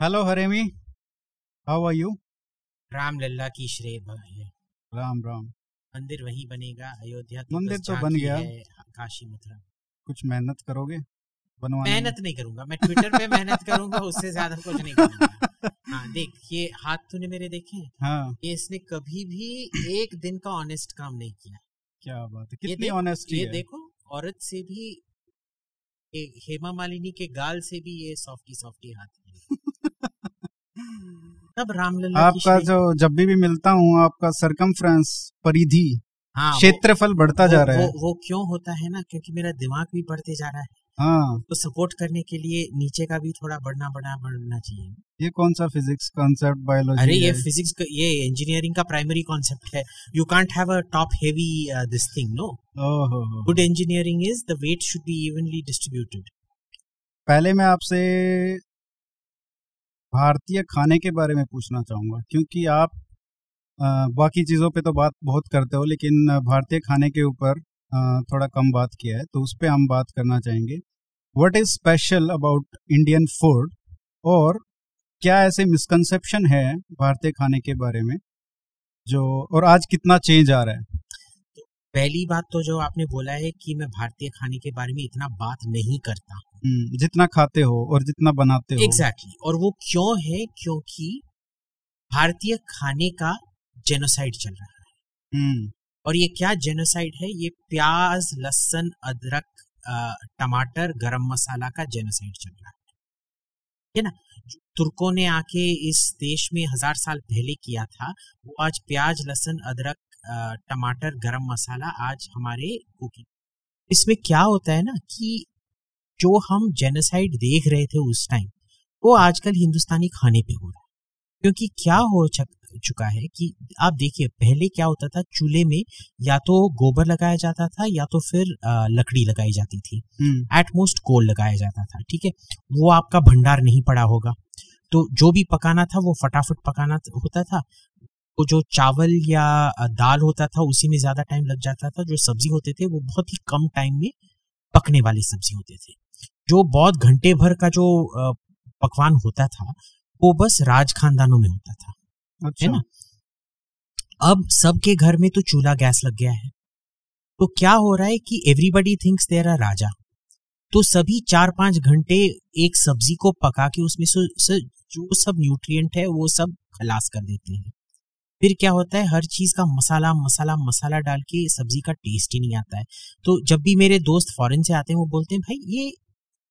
Hello हरेमी how are you Ram Lalla की श्रेय है राम राम। मंदिर वहीं बनेगा अयोध्या मंदिर तो बन गया। काशी मथुरा। कुछ मेहनत करोगे? बनवाने मेहनत नहीं करूँगा। मैं ट्विटर पे मेहनत करूँगा उससे ज़्यादा कुछ नहीं करूँगा। हाँ देख ये हाथ तूने मेरे देखे हाँ? ये इसने कभी भी एक दिन का ऑनेस्ट काम नहीं किया। क्या बात है। कितनी ऑनेस्टी ये देखो औरत से भी हेमा मालिनी के गाल से भी ये सॉफ्टी सॉफ्टी हाथ तब रामलला आपका जो जब भी भी मिलता हूँ आपका सरकमफ्रेंस परिधि हाँ वो- क्षेत्रफल बढ़ता जा रहा है। वो, वो क्यों होता है ना? क्योंकि मेरा दिमाग भी बढ़ते जा रहा है। हाँ। तो सपोर्ट करने के लिए नीचे का भी थोड़ा बढ़ना बढ़ना बढ़ना चाहिए। ये कौन सा फिजिक्स कॉन्सेप्ट बायोलॉजी अरे ये फिजिक्स ये इंजीनियरिंग का प्राइमरी कॉन्सेप्ट है। You can't have a top heavy this thing no good engineering is the weight should be evenly distributed पहले मैं आपसे भारतीय खाने के बारे में पूछना चाहूँगा, क्योंकि आप बाकी चीज़ों पे तो बात बहुत करते हो, लेकिन भारतीय खाने के ऊपर थोड़ा कम बात किया है तो उस पर हम बात करना चाहेंगे। What is special about Indian food और क्या ऐसे मिसकनसेप्शन है भारतीय खाने के बारे में, जो, और आज कितना चेंज आ रहा है? पहली बात तो जो आपने बोला है कि मैं भारतीय खाने के बारे में इतना बात नहीं करता हम्म, जितना खाते हो और जितना बनाते हो। Exactly exactly. और वो क्यों है? क्योंकि भारतीय खाने का जेनोसाइड चल रहा है। हम्म, और ये क्या जेनोसाइड है? ये प्याज लहसुन अदरक टमाटर गरम मसाला का जेनोसाइड चल रहा है। है ना? तुर्कों ने आके इस देश में हज़ार साल पहले किया था। वो आज प्याज लहसुन अदरक टमाटर गरम मसाला आज हमारे कुकिंग इसमें क्या होता है ना कि जो हम जेनोसाइड देख रहे थे उस टाइम वो आजकल हिंदुस्तानी खाने पे हो रहा है। क्योंकि क्या हो चुका है कि आप देखिए पहले क्या होता था चूल्हे में या तो गोबर लगाया जाता था या तो फिर लकड़ी लगाई जाती थी। हम्म, एटमोस्ट कोल लगाया जाता था ठीक है? वो आपका भंडार नहीं पड़ा होगा। तो जो भी पकाना था वो फटाफट पकाना होता था। वो जो चावल या दाल होता था उसी में ज़्यादा टाइम लग जाता था। जो सब्ज़ी होते थे वो बहुत ही कम टाइम में पकने वाली सब्ज़ी होते थे। जो बहुत घंटे भर का जो पकवान होता था वो बस राज खानदानों में होता था। अच्छा। है ना? अब सबके घर में तो चूल्हा गैस लग गया है। तो क्या हो रहा है कि everybody thinks there are raja. तो सभी चार पाँच घंटे एक सब्ज़ी को पका के उसमें से जो सब न्यूट्रिएंट है वो सब खलास कर देते हैं। फिर क्या होता है हर चीज़ का मसाला मसाला मसाला डाल के सब्ज़ी का टेस्ट ही नहीं आता है। तो जब भी मेरे दोस्त फॉरेन से आते हैं वो बोलते हैं भाई ये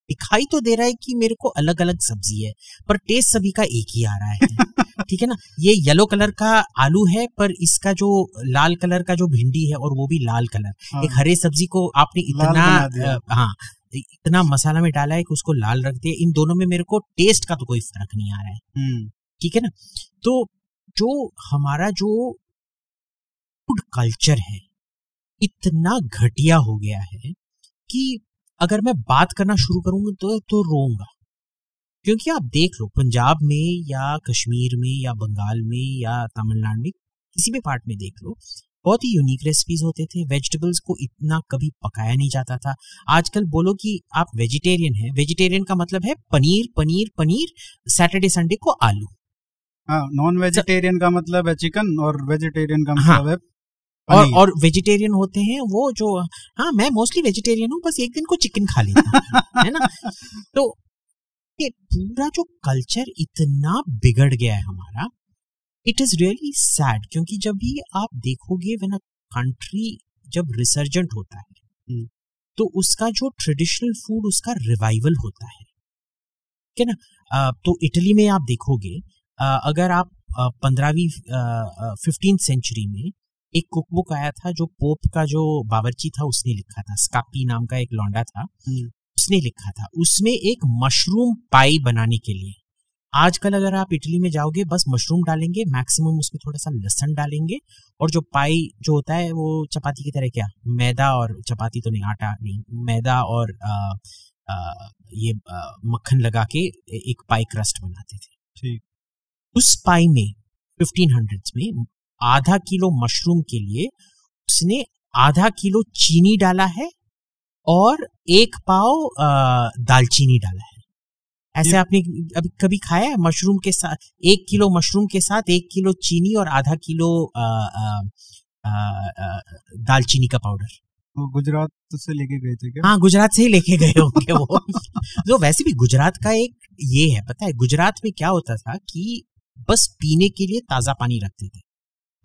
दिखाई तो दे रहा है कि मेरे को अलग अलग सब्ज़ी है पर टेस्ट सभी का एक ही आ रहा है। ठीक है ना? ये येलो कलर का आलू है पर इसका जो लाल कलर का जो भिंडी है और वो भी लाल कलर हाँ, एक हरे सब्ज़ी को आपने इतना हाँ इतना मसाला में डाला है कि उसको लाल रख दिया। इन दोनों में मेरे को टेस्ट का तो कोई फ़र्क नहीं आ रहा है। हम्म, ठीक है ना? तो जो हमारा जो फ़ूड कल्चर है, इतना घटिया हो गया है कि अगर मैं बात करना शुरू करूँगा तो तो रोऊँगा। क्योंकि आप देख लो, पंजाब में या कश्मीर में या बंगाल में या तमिलनाडु में, किसी भी पार्ट में देख लो, बहुत ही यूनिक रेसिपीज़ होते थे। वेजिटेबल्स को इतना कभी पकाया नहीं जाता था। आजकल बोलो कि आप वेजिटेरियन है। वेजिटेरियन का मतलब है पनीर पनीर पनीर सैटरडे संडे को आलू। नॉन वेजिटेरियन का मतलब है चिकन और वेजिटेरियन का हाँ। मतलब है और और वेजिटेरियन होते हैं वो जो हाँ मैं मोस्टली वेजिटेरियन हूँ बस एक दिन को चिकन खा लेता है ना तो ये पूरा जो कल्चर इतना बिगड़ गया है हमारा इट इज़ रियली सैड क्योंकि जब भी आप देखोगे व्हेन अ कंट्री जब रिसर्जेंट होता है हम्म। तो उसका जो ट्रेडिशनल फ़ूड उसका रिवाइवल होता है ठीक है ना तो इटली में आप देखोगे अगर आप पंद्रहवीं फिफ्टीन सेंचुरी में एक कुक बुक आया था जो पोप का जो बावर्ची था उसने लिखा था। स्कापी नाम का एक लौंडा था। हम्म। उसने लिखा था। उसमें एक मशरूम पाई बनाने के लिए। आजकल अगर आप इटली में जाओगे बस मशरूम डालेंगे मैक्सिमम उसमें थोड़ा सा लहसन डालेंगे और जो पाई जो होता है वो चपाती की तरह क्या? मैदा और चपाती तो नहीं आटा नहीं। मैदा और आ, आ, ये आ, मक्खन लगा के एक पाई क्रस्ट बनाते थे। ठीक। उस पाई में 1500s में आधा किलो मशरूम के लिए उसने आधा किलो चीनी डाला है और एक पाव दालचीनी डाला है। ऐसे आपने अभी कभी खाया है? मशरूम के साथ एक किलो मशरूम के साथ एक किलो चीनी और आधा किलो दालचीनी का पाउडर? वो गुजरात से लेके गए थे क्या? हाँ गुजरात से ही लेके गए होंगे वो। तो वैसे भी गुजरात का एक ये है पता है गुजरात में क्या होता था कि बस पीने के लिए ताज़ा पानी रखते थे।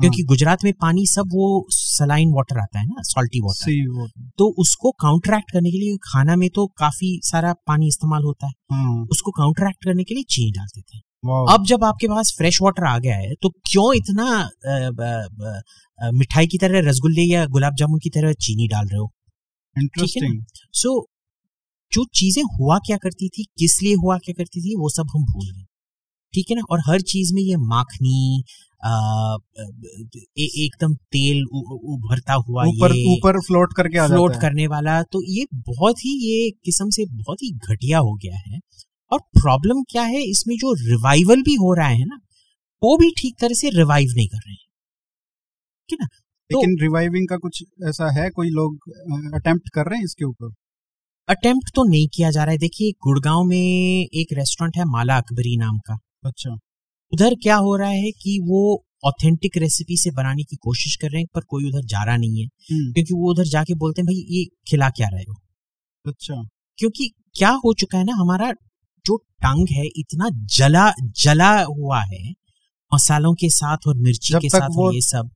क्योंकि गुजरात में पानी सब वो सलाइन वाटर आता है ना सॉल्टी वाटर तो उसको काउंटरैक्ट करने के लिए खाना में तो काफ़ी सारा पानी इस्तेमाल होता है। हाँ। उसको काउंटरैक्ट करने के लिए चीनी डालते थे। अब जब आपके पास फ्रेश वाटर आ गया है तो क्यों इतना मिठाई की तरह रसगुल्ले या गुलाब जामुन की तरह चीनी डाल रहे हो? इंटरेस्टिंग सो जो चीज़ें हुआ क्या करती थी किस लिए हुआ क्या करती थी वो सब हम भूल गए। ठीक है ना? और हर चीज़ में ये माखनी एकदम तेल उभरता हुआ ऊपर ऊपर फ्लोट करके आ फ्लोट जाता है। करने वाला तो ये बहुत ही ये किस्म से बहुत ही घटिया हो गया है। और प्रॉब्लम क्या है? इसमें जो रिवाइवल भी हो रहा है ना वो भी ठीक तरह से रिवाइव नहीं कर रहे हैं। ठीक है ना? तो- लेकिन रिवाइविंग का कुछ ऐसा है? कोई लोग अटेम्प्ट कर रहे हैं इसके ऊपर? अटेम्प्ट तो नहीं किया जा रहा है। देखिए गुड़गांव में एक रेस्टोरेंट है माला अकबरी नाम का। अच्छा। उधर क्या हो रहा है कि वो ऑथेंटिक रेसिपी से बनाने की कोशिश कर रहे हैं पर कोई उधर जा रहा नहीं है। हम्म, क्योंकि वो उधर जाके बोलते हैं भाई ये खिला क्या रहे हो? अच्छा। क्योंकि क्या हो चुका है ना हमारा जो टंग है इतना जला जला हुआ है मसालों के साथ और मिर्ची के साथ ये सब।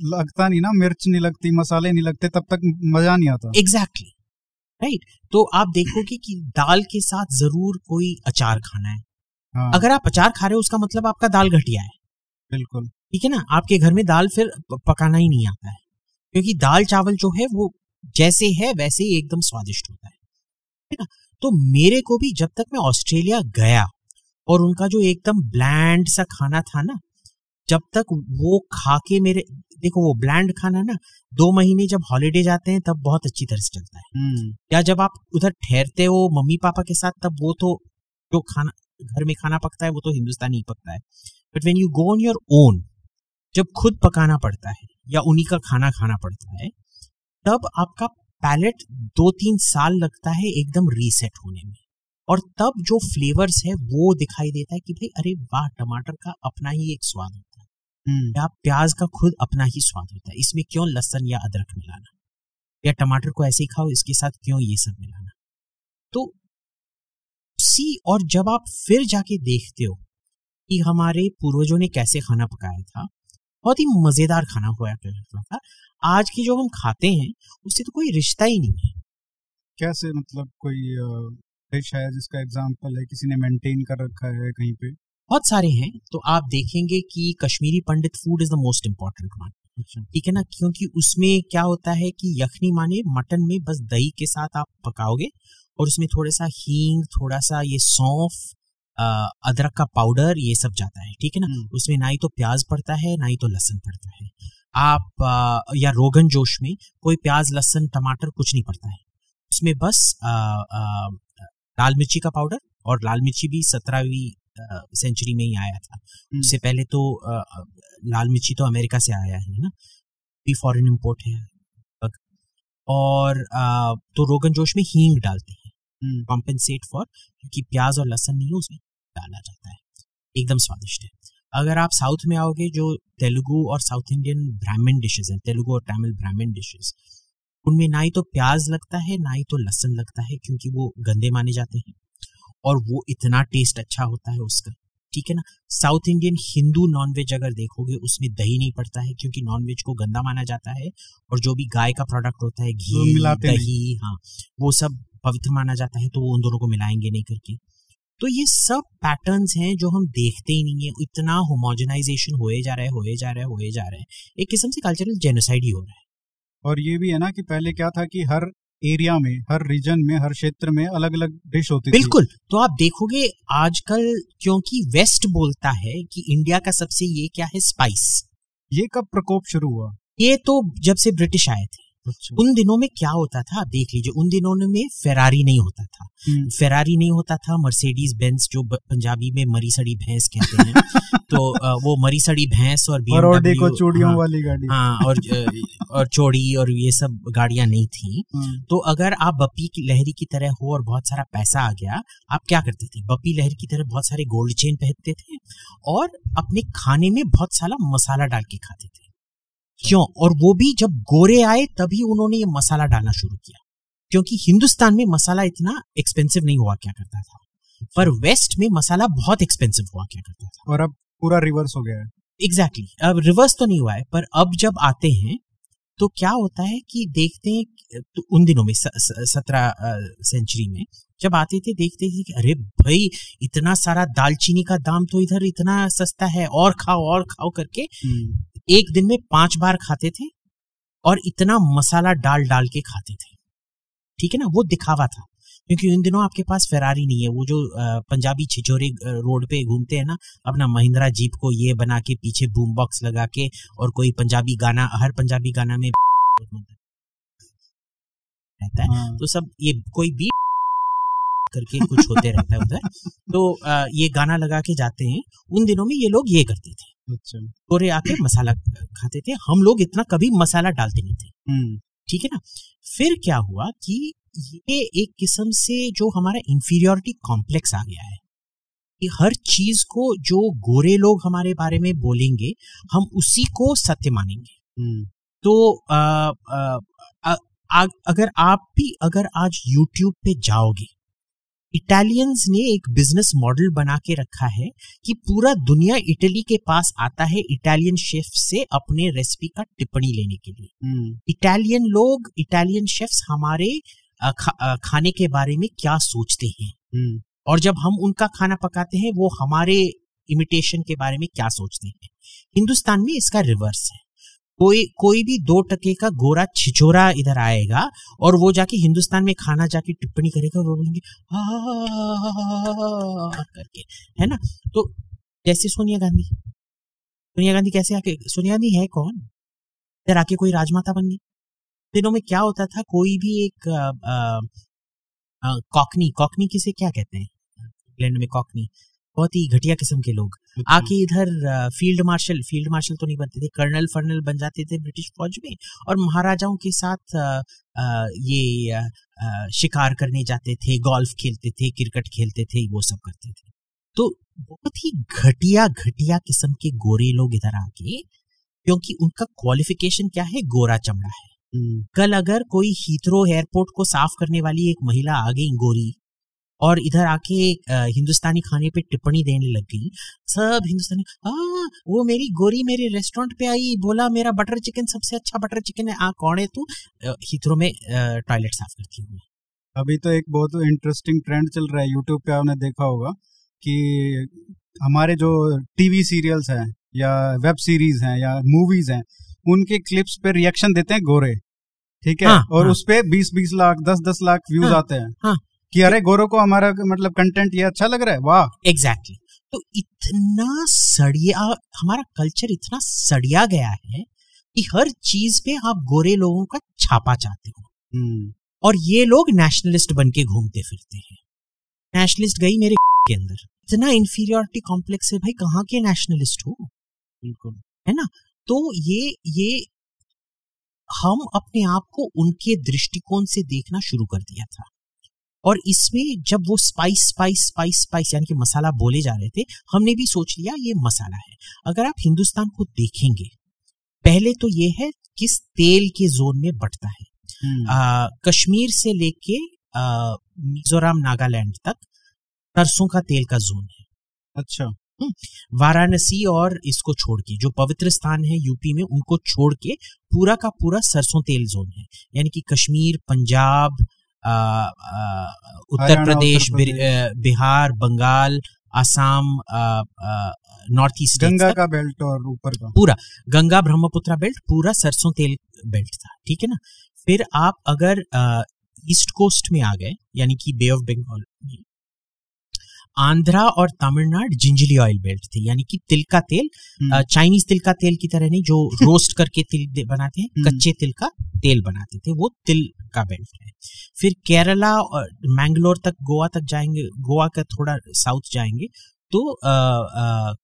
लगता नहीं ना मिर्च नहीं लगती मसाले नहीं लगते तब तक मज़ा नहीं आता। Exactly exactly. Right right? तो आप देखोगे कि दाल के साथ ज़रूर कोई अचार खाना है। हाँ। अगर आप अचार खा रहे हो उसका मतलब आपका दाल घटिया है। बिल्कुल। ठीक है ना? आपके घर में दाल फिर पकाना ही नहीं आता है। क्योंकि दाल चावल जो है वो जैसे है वैसे ही एकदम स्वादिष्ट होता है। ठीक है ना? तो मेरे को भी जब तक मैं ऑस्ट्रेलिया गया और उनका जो एकदम ब्लैंड सा खाना था ना जब तक वो खा के मेरे देखो वो ब्लैंड खाना ना दो महीने जब हॉलीडे जाते हैं तब बहुत अच्छी तरह से चलता है। हम्म, या जब आप उधर ठहरते हो मम्मी पापा के साथ तब वो तो जो खाना घर में खाना पकता है वो तो हिंदुस्तानी ही पकता है। But when you go on your own जब खुद पकाना पड़ता है या उन्हीं का खाना खाना पड़ता है तब आपका पैलेट दो तीन साल लगता है एकदम रीसेट होने में। और तब जो फ्लेवर्स है वो दिखाई देता है कि भाई अरे वाह टमाटर का अपना ही एक स्वाद होता है। हम्म, या प्याज का खुद अपना ही स्वाद होता है। इसमें क्यों लहसन या अदरक मिलाना? या टमाटर को ऐसे ही खाओ इसके साथ क्यों ये सब मिलाना? तो सी और जब आप फिर जाके देखते हो कि हमारे पूर्वजों ने कैसे खाना पकाया था बहुत ही मज़ेदार खाना हुआ करता था। आज की जो हम खाते हैं उससे तो कोई रिश्ता ही नहीं है। कैसे मतलब कोई डिश है जिसका एग्जांपल है किसी ने मेंटेन कर रखा है कहीं पे? बहुत सारे हैं तो आप देखेंगे कि Kashmiri Pandit food is the most important one ठीक है ना? क्योंकि उसमें क्या होता है कि यखनी माने मटन में बस दही के साथ आप पकाओगे और उसमें थोड़ा सा हींग थोड़ा सा ये सौंफ अदरक का पाउडर ये सब जाता है ठीक है ना? हम्म, उसमें ना ही तो प्याज पड़ता है ना ही तो लहसुन पड़ता है। आप अ, या रोगन जोश में कोई प्याज लहसुन टमाटर कुछ नहीं पड़ता है। उसमें बस लाल मिर्ची का पाउडर और लाल मिर्ची भी सत्रहवीं सेंचुरी में ही आया था। हम्म, उससे पहले तो अ, लाल मिर्ची तो अमेरिका से आया है ना? भी फॉरेन इम्पोर्ट है। और अ, तो रोगन जोश में हींग डालते हैं। कॉम्पेंसेट फॉर क्योंकि प्याज और लहसुन नहीं है उसमें डाला जाता है। एकदम स्वादिष्ट है। अगर आप साउथ में आओगे जो तेलुगु और साउथ इंडियन ब्राह्मण डिशेज हैं तेलुगु और तमिल ब्राह्मण डिशेज उनमें ना ही तो प्याज लगता है ना ही तो लहसुन लगता है क्योंकि वो गंदे माने जाते हैं। और वो इतना टेस्ट अच्छा होता है उसका ठीक है ना? साउथ इंडियन हिंदू नॉनवेज अगर देखोगे उसमें दही नहीं पड़ता है क्योंकि नॉनवेज को गंदा माना जाता है और जो भी गाय का प्रोडक्ट होता है घी दही हाँ वो सब पवित्र माना जाता है तो वो उन दोनों को मिलाएँगे नहीं करके। तो ये सब पैटर्न्स हैं जो हम देखते ही नहीं है। इतना होमोजनाइजेशन होए जा रहा है होए जा रहा है होए जा रहा है। एक किस्म से कल्चरल जेनोसाइड ही हो रहा है। और ये भी है ना कि पहले क्या था कि हर एरिया में हर रीजन में हर क्षेत्र में अलग अलग डिश होती थी। बिल्कुल। तो आप देखोगे आजकल क्योंकि वेस्ट बोलता है कि इंडिया का सबसे ये क्या है? स्पाइस ये कब प्रकोप शुरू हुआ? ये तो जब से ब्रिटिश आए थे। अच्छा। उन दिनों में क्या होता था? आप देख लीजिए उन दिनों में फेरारी नहीं होता था। हम्म, फेरारी नहीं होता था मर्सिडीज बेंस जो पंजाबी में मरी सड़ी भैंस कहते हैं। तो वो मरी सड़ी भैंस और BMW को चूड़ियों हाँ, वाली गाड़ी। हाँ और और चौड़ी और ये सब गाड़ियाँ नहीं थी। हाँ, तो अगर आप बप्पी की लहरी की तरह हो और बहुत सारा पैसा आ गया आप क्या करते थे? बप्पी लहरी की तरह बहुत सारे गोल्ड चेन पहनते थे और अपने खाने में बहुत सारा मसाला डाल के खाते थे। क्यों? और वो भी जब गोरे आए तभी उन्होंने ये मसाला डालना शुरू किया। क्योंकि हिंदुस्तान में मसाला इतना एक्सपेंसिव नहीं हुआ क्या करता था। पर वेस्ट में मसाला बहुत एक्सपेंसिव हुआ क्या करता था। और अब पूरा रिवर्स हो गया है। Exactly exactly. अब रिवर्स तो नहीं हुआ है पर अब जब आते हैं तो क्या होता है कि देखते हैं तो उन दिनों में सत्रह सेंचुरी में जब आते थे देखते थे कि अरे भाई इतना सारा दालचीनी का दाम तो इधर इतना सस्ता है और खाओ और खाओ करके हम्म, एक दिन में पाँच बार खाते थे और इतना मसाला डाल डाल के खाते थे। ठीक है ना? वो दिखावा था। क्योंकि उन दिनों आपके पास फेरारी नहीं है। वो जो पंजाबी छिछोरे रोड पे घूमते हैं ना अपना महिंद्रा जीप को ये बना के पीछे बूम बॉक्स लगा के और कोई पंजाबी गाना हर पंजाबी गाना में रहता है। हाँ, तो सब ये कोई भी करके कुछ होते रहता है उधर। तो ये गाना लगा के जाते हैं। उन दिनों में ये लोग ये करते थे। अच्छा। गोरे आके मसाला खाते थे। हम लोग इतना कभी मसाला डालते नहीं थे। हम्म, ठीक है ना? फिर क्या हुआ कि ये एक किस्म से जो हमारा इंफीरियोरिटी कॉम्प्लेक्स आ गया है कि हर चीज़ को जो गोरे लोग हमारे बारे में बोलेंगे हम उसी को सत्य मानेंगे। हम्म, तो आ, आ, आ, अगर आप भी अगर आज YouTube पे जाओगे इटालियंस ने एक बिज़नेस मॉडल बना के रखा है कि पूरा दुनिया इटली के पास आता है इटालियन शेफ से अपने रेसिपी का टिप्पणी लेने के लिए। हम्म, इटालियन लोग इटालियन शेफ्स हमारे खा, खाने के बारे में क्या सोचते हैं? हम्म, और जब हम उनका खाना पकाते हैं वो हमारे इमिटेशन के बारे में क्या सोचते हैं? हिंदुस्तान में इसका रिवर्स है। कोई कोई भी दो टके का गोरा छिचोरा इधर आएगा और वो जाके हिंदुस्तान में खाना जाके टिप्पणी करेगा वो बोलेंगे करके, है ना? तो जैसे सोनिया गांधी सोनिया गांधी कैसे आके, सोनिया गांधी है कौन? इधर आके कोई राजमाता बन गई। दिनों में क्या होता था, कोई भी एक कॉकनी कॉकनी किसे क्या कहते हैं? इंग्लैंड में कॉकनी, बहुत ही घटिया किस्म के लोग। आके इधर फ़ील्ड मार्शल फ़ील्ड मार्शल तो नहीं बनते थे कर्नल फर्नल बन जाते थे ब्रिटिश फौज में और महाराजाओं के साथ ये शिकार करने जाते थे गोल्फ खेलते थे क्रिकेट खेलते थे वो सब करते थे। तो बहुत ही घटिया घटिया किस्म के गोरे लोग इधर आके क्योंकि उनका क्वालिफिकेशन क्या है? गोरा चमड़ा है। हम्म, कल अगर कोई हीथ्रो एयरपोर्ट को साफ़ करने वाली एक महिला आ गई गोरी और इधर आके हिंदुस्तानी खाने पे टिप्पणी देने लग गई। सब हिंदुस्तानी आ वो मेरी गोरी मेरे रेस्टोरेंट पे आई बोला मेरा बटर चिकन सबसे अच्छा बटर चिकन है। आ कौन है तू? अ, में टॉयलेट साफ़ करती हूँ। अभी तो एक बहुत इंटरेस्टिंग ट्रेंड चल रहा है। यूट्यूब पे आपने देखा होगा कि हमारे जो टीवी सीरियल्स हैं या वेब सीरीज़ हैं या मूवीज़ हैं उनके क्लिप्स पे रिएक्शन देते हैं गोरे। ठीक है? हाँ, और हाँ। उस पे बीस बीस लाख दस दस लाख व्यूज़ हाँ, आते हैं। हाँ। कि अरे गोरों को हमारा मतलब कंटेंट ये अच्छा लग रहा है? वाह। Exactly exactly. तो इतना सड़िया हमारा कल्चर इतना सड़िया गया है कि हर चीज़ पे आप गोरे लोगों का छापा चाहते हो। हम्म, और ये लोग नेशनलिस्ट बन के घूमते फिरते हैं। नेशनलिस्ट गई मेरे के अंदर। इतना इंफीरियोरिटी कॉम्प्लेक्स है भाई कहाँ के नेशनलिस्ट हो? बिल्कुल। है ना? तो ये ये हम अपने आप को उनके दृष्टिकोण से देखना शुरू कर दिया था। और इसमें जब वो स्पाइस स्पाइस स्पाइस स्पाइस यानी कि मसाला बोले जा रहे थे हमने भी सोच लिया ये मसाला है। अगर आप हिंदुस्तान को देखेंगे पहले तो ये है किस तेल के जोन में बढ़ता है। हम्म, आ, कश्मीर से लेके मिजोरम नागालैंड तक सरसों का तेल का जोन है। अच्छा। वाराणसी और इसको छोड़ के जो पवित्र स्थान है यूपी में उनको छोड़ के पूरा का पूरा सरसों तेल जोन है। यानी कि कश्मीर पंजाब उत्तर प्रदेश बिहार बंगाल आसाम नॉर्थ ईस्ट गंगा का बेल्ट और ऊपर का। पूरा। गंगा ब्रह्मपुत्रा बेल्ट पूरा सरसों तेल बेल्ट था ठीक है ना? फिर आप अगर ईस्ट कोस्ट में आ गए यानी कि बे ऑफ़ बंगाल आंध्रा और तमिलनाडु जिंजली ऑयल बेल्ट थे यानी कि तिल का तेल हम्म, चाइनीज़ तिल का तेल की तरह नहीं जो रोस्ट करके तिल बनाते हैं हम्म। कच्चे तिल का तेल बनाते थे वो तिल का बेल्ट है। फिर केरला और मैंगलोर तक गोवा तक जाएँगे गोवा का थोड़ा साउथ जाएँगे तो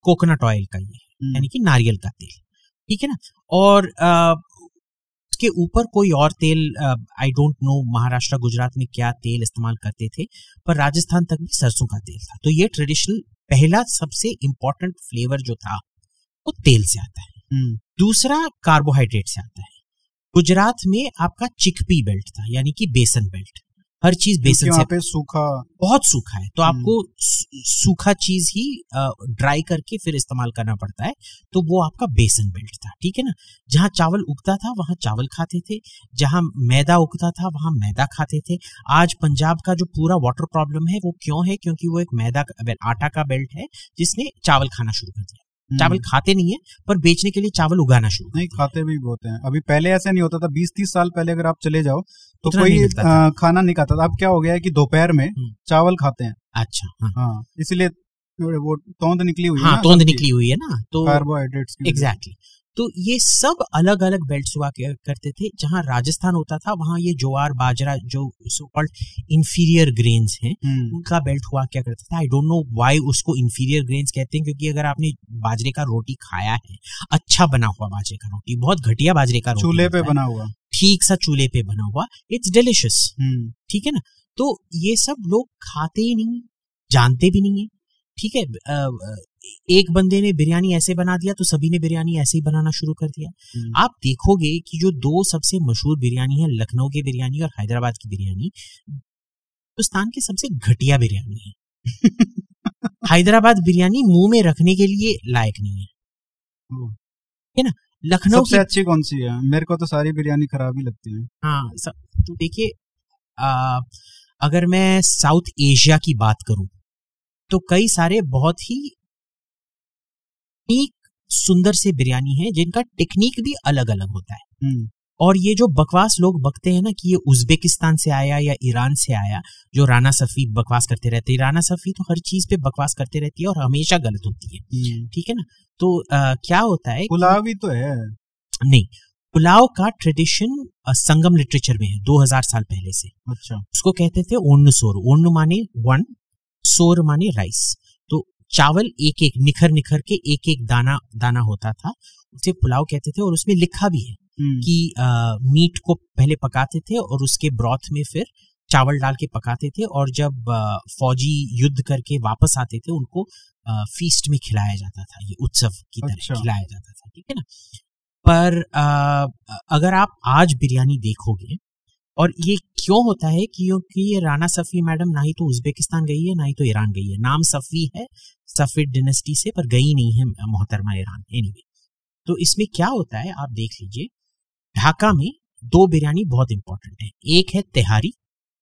कोकोनट ऑयल का ये हम्म, यानी कि नारियल का तेल ठीक है ना? और उसके ऊपर कोई और तेल I don't know Maharashtra Gujarat में क्या तेल इस्तेमाल करते थे पर राजस्थान तक भी सरसों का तेल था। तो ये ट्रेडिशनल पहला सबसे इंपॉर्टेंट फ्लेवर जो था वो तेल से आता है। हम्म, दूसरा कार्बोहाइड्रेट से आता है। गुजरात में आपका चिकपी बेल्ट था यानी कि बेसन बेल्ट हर चीज़ बेसन से पे सूखा बहुत सूखा है। तो हम्म। आपको सूखा चीज़ ही ड्राई करके फिर इस्तेमाल करना पड़ता है। तो वो आपका बेसन बेल्ट था ठीक है ना? जहाँ चावल उगता था वहाँ चावल खाते थे। जहाँ मैदा उगता था वहाँ मैदा खाते थे। आज पंजाब का जो पूरा वाटर प्रॉब्लम है वो क्यों है? क्योंकि वो एक मैदा आटा का बेल्ट है जिसने चावल खाना शुरू कर दिया। हम्म, चावल खाते नहीं है पर बेचने के लिए चावल उगाना शुरू नहीं खाते भी बहुत हैं। अभी पहले ऐसा नहीं होता था बीस तीस साल पहले अगर आप चले जाओ तो कोई नहीं आ, खाना नहीं खाता था। अब क्या हो गया है कि दोपहर में हम्म। चावल खाते हैं। अच्छा हाँ। हाँ इसलिए वो तोंद निकली हुई है हाँ ना तोंद निकली हुई है ना तो कार्बोहाइड्रेट्स। एग्जैक्टली तो ये सब अलग अलग बेल्ट हुआ किया करते थे जहाँ राजस्थान होता था वहाँ ये ज्वार बाजरा जो सो कॉल्ड इंफीरियर ग्रेन्स हैं हम्म, उनका बेल्ट हुआ क्या करता था? आई डोंट नो व्हाई उसको इंफीरियर ग्रेन्स कहते हैं क्योंकि अगर आपने बाजरे का रोटी खाया है अच्छा बना हुआ बाजरे का रोटी बहुत घटिया बाजरे का रोटी चूल्हे पे बना हुआ। ठीक सा चूल्हे पे बना हुआ इट्स डिलिशियस हम्म, ठीक है ना? तो ये सब लोग खाते ही नहीं जानते भी नहीं है ठीक है? एक बंदे ने बिरयानी ऐसे बना दिया तो सभी ने बिरयानी ऐसे ही बनाना शुरू कर दिया। हम्म, आप देखोगे कि जो दो सबसे मशहूर बिरयानी है लखनऊ की बिरयानी और हैदराबाद की बिरयानी हिंदुस्तान की सबसे घटिया बिरयानी है। हैदराबाद बिरयानी मुँह में रखने के लिए लायक नहीं है। है ना? लखनऊ सबसे अच्छी कौन सी है? मेरे को तो सारी बिरयानी खराब ही लगती है। हाँ सब तो देखिए अगर मैं साउथ एशिया की बात करूँ तो कई सारे बहुत ही टेक्निक सुंदर से बिरयानी है जिनका टेक्निक भी अलग अलग होता है। हम्म, और ये जो बकवास लोग बकते हैं ना कि ये उज्बेकिस्तान से आया या ईरान से आया जो राना सफी बकवास करते रहते हैं। राना सफी तो हर चीज़ पे बकवास करते रहती है और हमेशा गलत होती है। हम्म, ठीक है ना? तो आ, क्या होता है पुलाव ही तो है। नहीं पुलाव का ट्रेडिशन संगम लिटरेचर में है 2000 साल पहले से। अच्छा। उसको कहते थे ओन्न सोर ओन्न माने वन सोर माने राइस चावल एक एक निखर निखर के एक एक दाना दाना होता था। उसे पुलाव कहते थे और उसमें लिखा भी है हम्म, कि आ, मीट को पहले पकाते थे और उसके ब्रॉथ में फिर चावल डाल के पकाते थे और जब आ, फौजी युद्ध करके वापस आते थे उनको आ, फीस्ट में खिलाया जाता था ये उत्सव की तरह अच्छा। खिलाया जाता था ठीक है ना? पर आ, अगर आप आज बिरयानी देखोगे और ये क्यों होता है? क्योंकि ये राना सफ़ी मैडम ना ही तो उज्बेकिस्तान गई है ना ही तो ईरान गई है। नाम सफ़ी है सफीद डिनेस्टी से पर गई नहीं है मोहतरमा ईरान। एनीवे तो इसमें क्या होता है आप देख लीजिए। ढाका में दो बिरयानी बहुत इंपॉर्टेंट है। एक है तिहारी।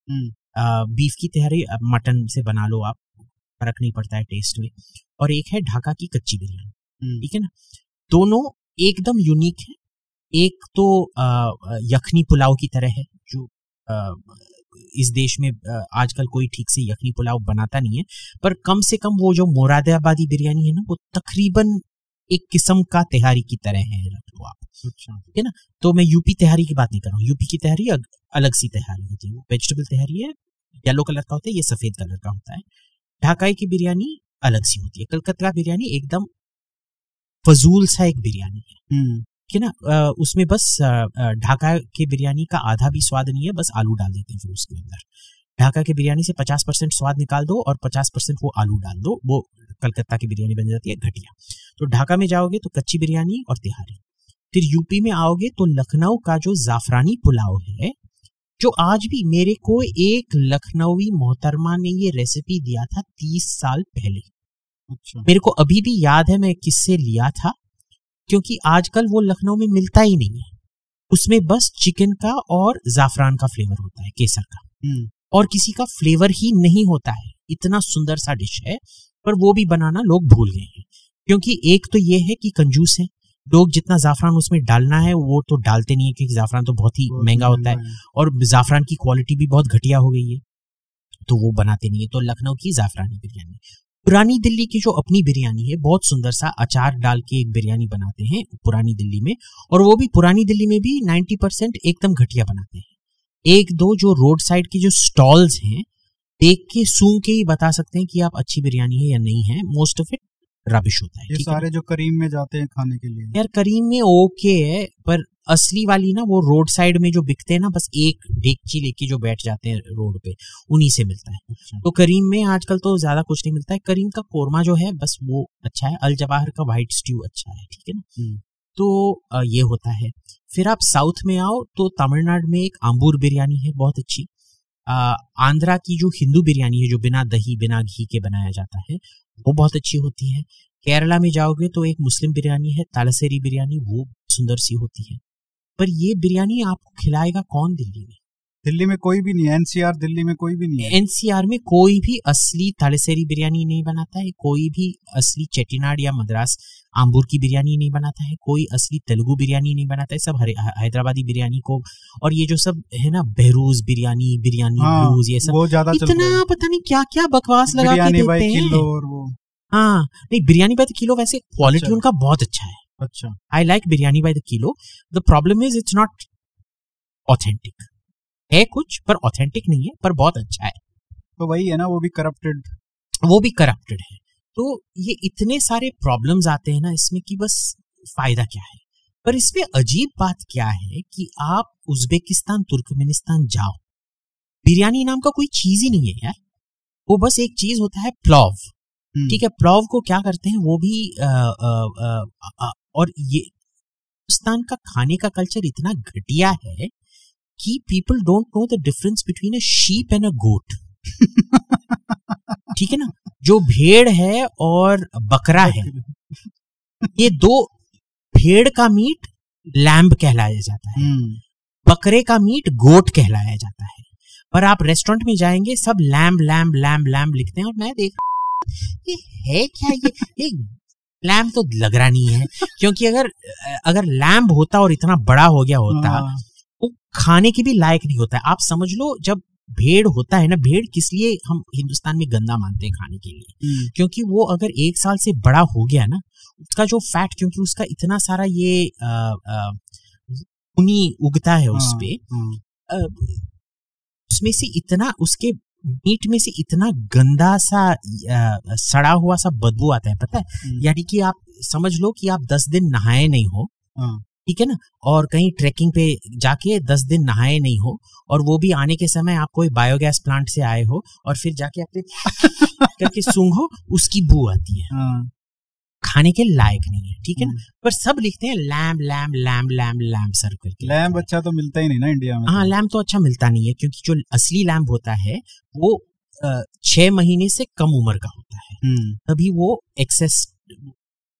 हम्म, बीफ की तिहारी मटन से बना लो आप फ़र्क नहीं पड़ता है टेस्ट में। और एक है ढाका की कच्ची बिरयानी। हम्म, ठीक है ना? दोनों एकदम यूनिक है। एक तो यखनी पुलाव की तरह है। इस देश में आजकल कोई ठीक से यखनी पुलाव बनाता नहीं है पर कम से कम वो जो मुरादाबादी बिरयानी है ना वो तकरीबन एक किस्म का तिहारी की तरह है रख लो आप। अच्छा। तो मैं यूपी तिहारी की बात नहीं कर रहा हूँ। यूपी की तिहारी अलग सी तिहारी होती है वो वेजिटेबल तिहारी है येलो कलर का होता है ये सफ़ेद कलर का होता है। ढाकाई की बिरयानी अलग सी होती है। कलकत्ता बिरयानी एकदम फजूल सा एक बिरयानी है। हम्म, कि ना उसमें बस ढाका के बिरयानी का आधा भी स्वाद नहीं है बस आलू डाल देते हैं फिर उसके अंदर। ढाका की बिरयानी से पचास परसेंट स्वाद निकाल दो और पचास परसेंट वो आलू डाल दो वो कलकत्ता की बिरयानी बन जाती है घटिया। तो ढाका में जाओगे तो कच्ची बिरयानी और तिहारी। फिर यूपी में आओगे तो लखनऊ का जो जाफरानी पुलाव है जो आज भी मेरे को एक लखनवी मोहतरमा ने ये रेसिपी दिया था तीस साल पहले। अच्छा। मेरे को अभी भी याद है मैं किससे लिया था। क्योंकि आजकल वो लखनऊ में मिलता ही नहीं है। उसमें बस चिकन का और जाफरान का फ्लेवर होता है केसर का। हम्म, और किसी का फ्लेवर ही नहीं होता है। इतना सुंदर सा डिश है पर वो भी बनाना लोग भूल गए हैं। क्योंकि एक तो ये है कि कंजूस है। लोग जितना जाफरान उसमें डालना है वो तो डालते नहीं है क्योंकि जाफरान तो बहुत ही महँगा होता है। और जाफरान की क्वालिटी भी बहुत घटिया हो गई है। तो वो बनाते नहीं है। तो लखनऊ की जाफरानी बिरयानी। पुरानी दिल्ली की जो अपनी बिरयानी है बहुत सुंदर सा अचार डाल के एक बिरयानी बनाते हैं पुरानी दिल्ली में और वो भी पुरानी दिल्ली में भी 90 परसेंट एकदम घटिया बनाते हैं। एक दो जो रोड साइड की जो स्टॉल्स हैं देख के सूंघ के ही बता सकते हैं कि आप अच्छी बिरयानी है या नहीं है मोस्ट ऑफ़ इट रबिश होता है ये सारे जो करीम में जाते हैं खाने के लिए। यार करीम में ओके है पर असली वाली ना वो रोड साइड में जो बिकते हैं ना बस एक डेगची लेके जो बैठ जाते हैं रोड पे उन्हीं से मिलता है। अच्छा। तो करीम में आजकल तो ज़्यादा कुछ नहीं मिलता है। करीम का कोरमा जो है बस वो अच्छा है। अल जवाहर का व्हाइट स्ट्यू अच्छा है ठीक है ना? हम्म। तो ये होता है। फिर आप साउथ में आओ तो तमिलनाडु में एक आम्बूर बिरयानी है बहुत अच्छी। आंध्रा की जो हिंदू बिरयानी है जो बिना दही बिना घी के बनाया जाता है वो बहुत अच्छी होती है। केरला में जाओगे तो एक मुस्लिम बिरयानी है तालसेरी बिरयानी वो सुंदर सी होती है। पर ये बिरयानी आपको खिलाएगा कौन दिल्ली में? दिल्ली में कोई भी नहीं है एनसीआर दिल्ली में कोई भी नहीं है। एनसीआर में कोई भी असली तालेसेरी बिरयानी नहीं बनाता है कोई भी असली चेटीनाड या मद्रास आम्बूर की बिरयानी नहीं बनाता है कोई असली तेलुगु बिरयानी नहीं बनाता है सब हैदराबादी बिरयानी को और ये जो सब है ना बहरूज बिरयानी बिरयानी हाँ, ये सब ज़्यादा इतना पता नहीं क्या क्या बकवास लगा के देते हैं। हाँ नहीं बिरयानी बाय किलो वैसे क्वालिटी अच्छा। उनका बहुत अच्छा है। अच्छा I like biryani by the kilo the problem is it's not authentic है कुछ पर ऑथेंटिक नहीं है पर बहुत अच्छा है तो वही है ना वो भी करप्टेड वो भी करप्टेड है तो ये इतने सारे प्रॉब्लम्स आते हैं ना इसमें कि बस फ़ायदा क्या है पर इसमें अजीब बात क्या है कि आप उज्बेकिस्तान तुर्कमेनिस्तान जाओ बिरयानी नाम का कोई चीज़ ही नहीं है यार वो बस एक चीज़ होता है प्लॉव। ठीक है प्लॉव को क्या करते हैं वो भी आ, आ, आ, और ये हिंदुस्तान का खाने का कल्चर इतना घटिया है कि people don't know the difference between a sheep and a goat ठीक है ना? जो भेड़ है और बकरा है। ये दो भेड़ का मीट लैम्ब कहलाया जाता है। हम्म। बकरे का मीट गोट कहलाया जाता है। पर आप रेस्टोरेंट में जाएँगे सब लैम्ब लैम्ब लैम्ब लैम्ब लिखते हैं और मैं देख ये है क्या? ये ये लैम्ब तो लग रहा नहीं है क्योंकि अगर अगर लैम्ब होता और इतना बड़ा हो गया होता हाँ। वो खाने के भी लायक नहीं होता है आप समझ लो जब भेड़ होता है ना भेड़ किस लिए हम हिंदुस्तान में गंदा मानते हैं खाने के लिए हम्म। क्योंकि वो अगर एक साल से बड़ा हो गया ना उसका जो फैट क्योंकि उसका इतना सारा ये ऊनी उगता है उस हाँ, पे हाँ। उसमें से इतना उसके मीट में से इतना गंदा सा सड़ा हुआ सा बदबू आता है पता है हम्म। यानी कि आप समझ लो कि आप दस दिन नहाए नहीं हो हाँ। ठीक है ना और कहीं ट्रैकिंग पे जाके दस दिन नहाए नहीं हो और वो भी आने के समय आप कोई बायोगैस प्लांट से आए हो और फिर जाके अपने करके सूंघो उसकी बू आती है हाँ। खाने के लायक नहीं है ठीक है ना? हम्म। पर सब लिखते हैं lamb lamb lamb lamb lamb sir करके लैम्ब अच्छा तो मिलता ही नहीं ना इंडिया में हाँ लैम्ब तो अच्छा मिलता नहीं है क्योंकि जो असली लैम्ब होता है वो छह महीने से कम उम्र का होता है। हम्म। तभी वो एक्सेस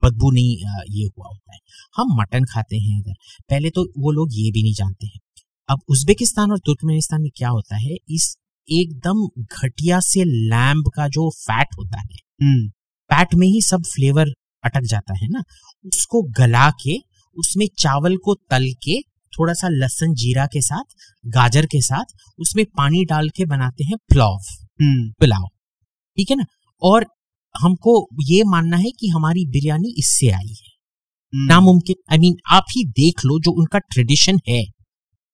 बदबू नहीं ये हुआ होता है। हम मटन खाते हैं इधर। पहले तो वो लोग ये भी नहीं जानते हैं। अब उज्बेकिस्तान और तुर्कमेनिस्तान में क्या होता है इस एकदम घटिया से लैम्ब का जो फैट होता है फैट हम्म। में ही सब फ्लेवर अटक जाता है ना? उसको गला के उसमें चावल को तल के थोड़ा सा लहसन जीरा के साथ गाजर के साथ उसमें पानी डाल के बनाते हैं पुलाव। हम्म। पुलाव। ठीक है ना? और हमको ये मानना है कि हमारी बिरयानी इससे आई है। हम्म। नामुमकिन। आई मीन आप ही देख लो जो उनका ट्रेडिशन है।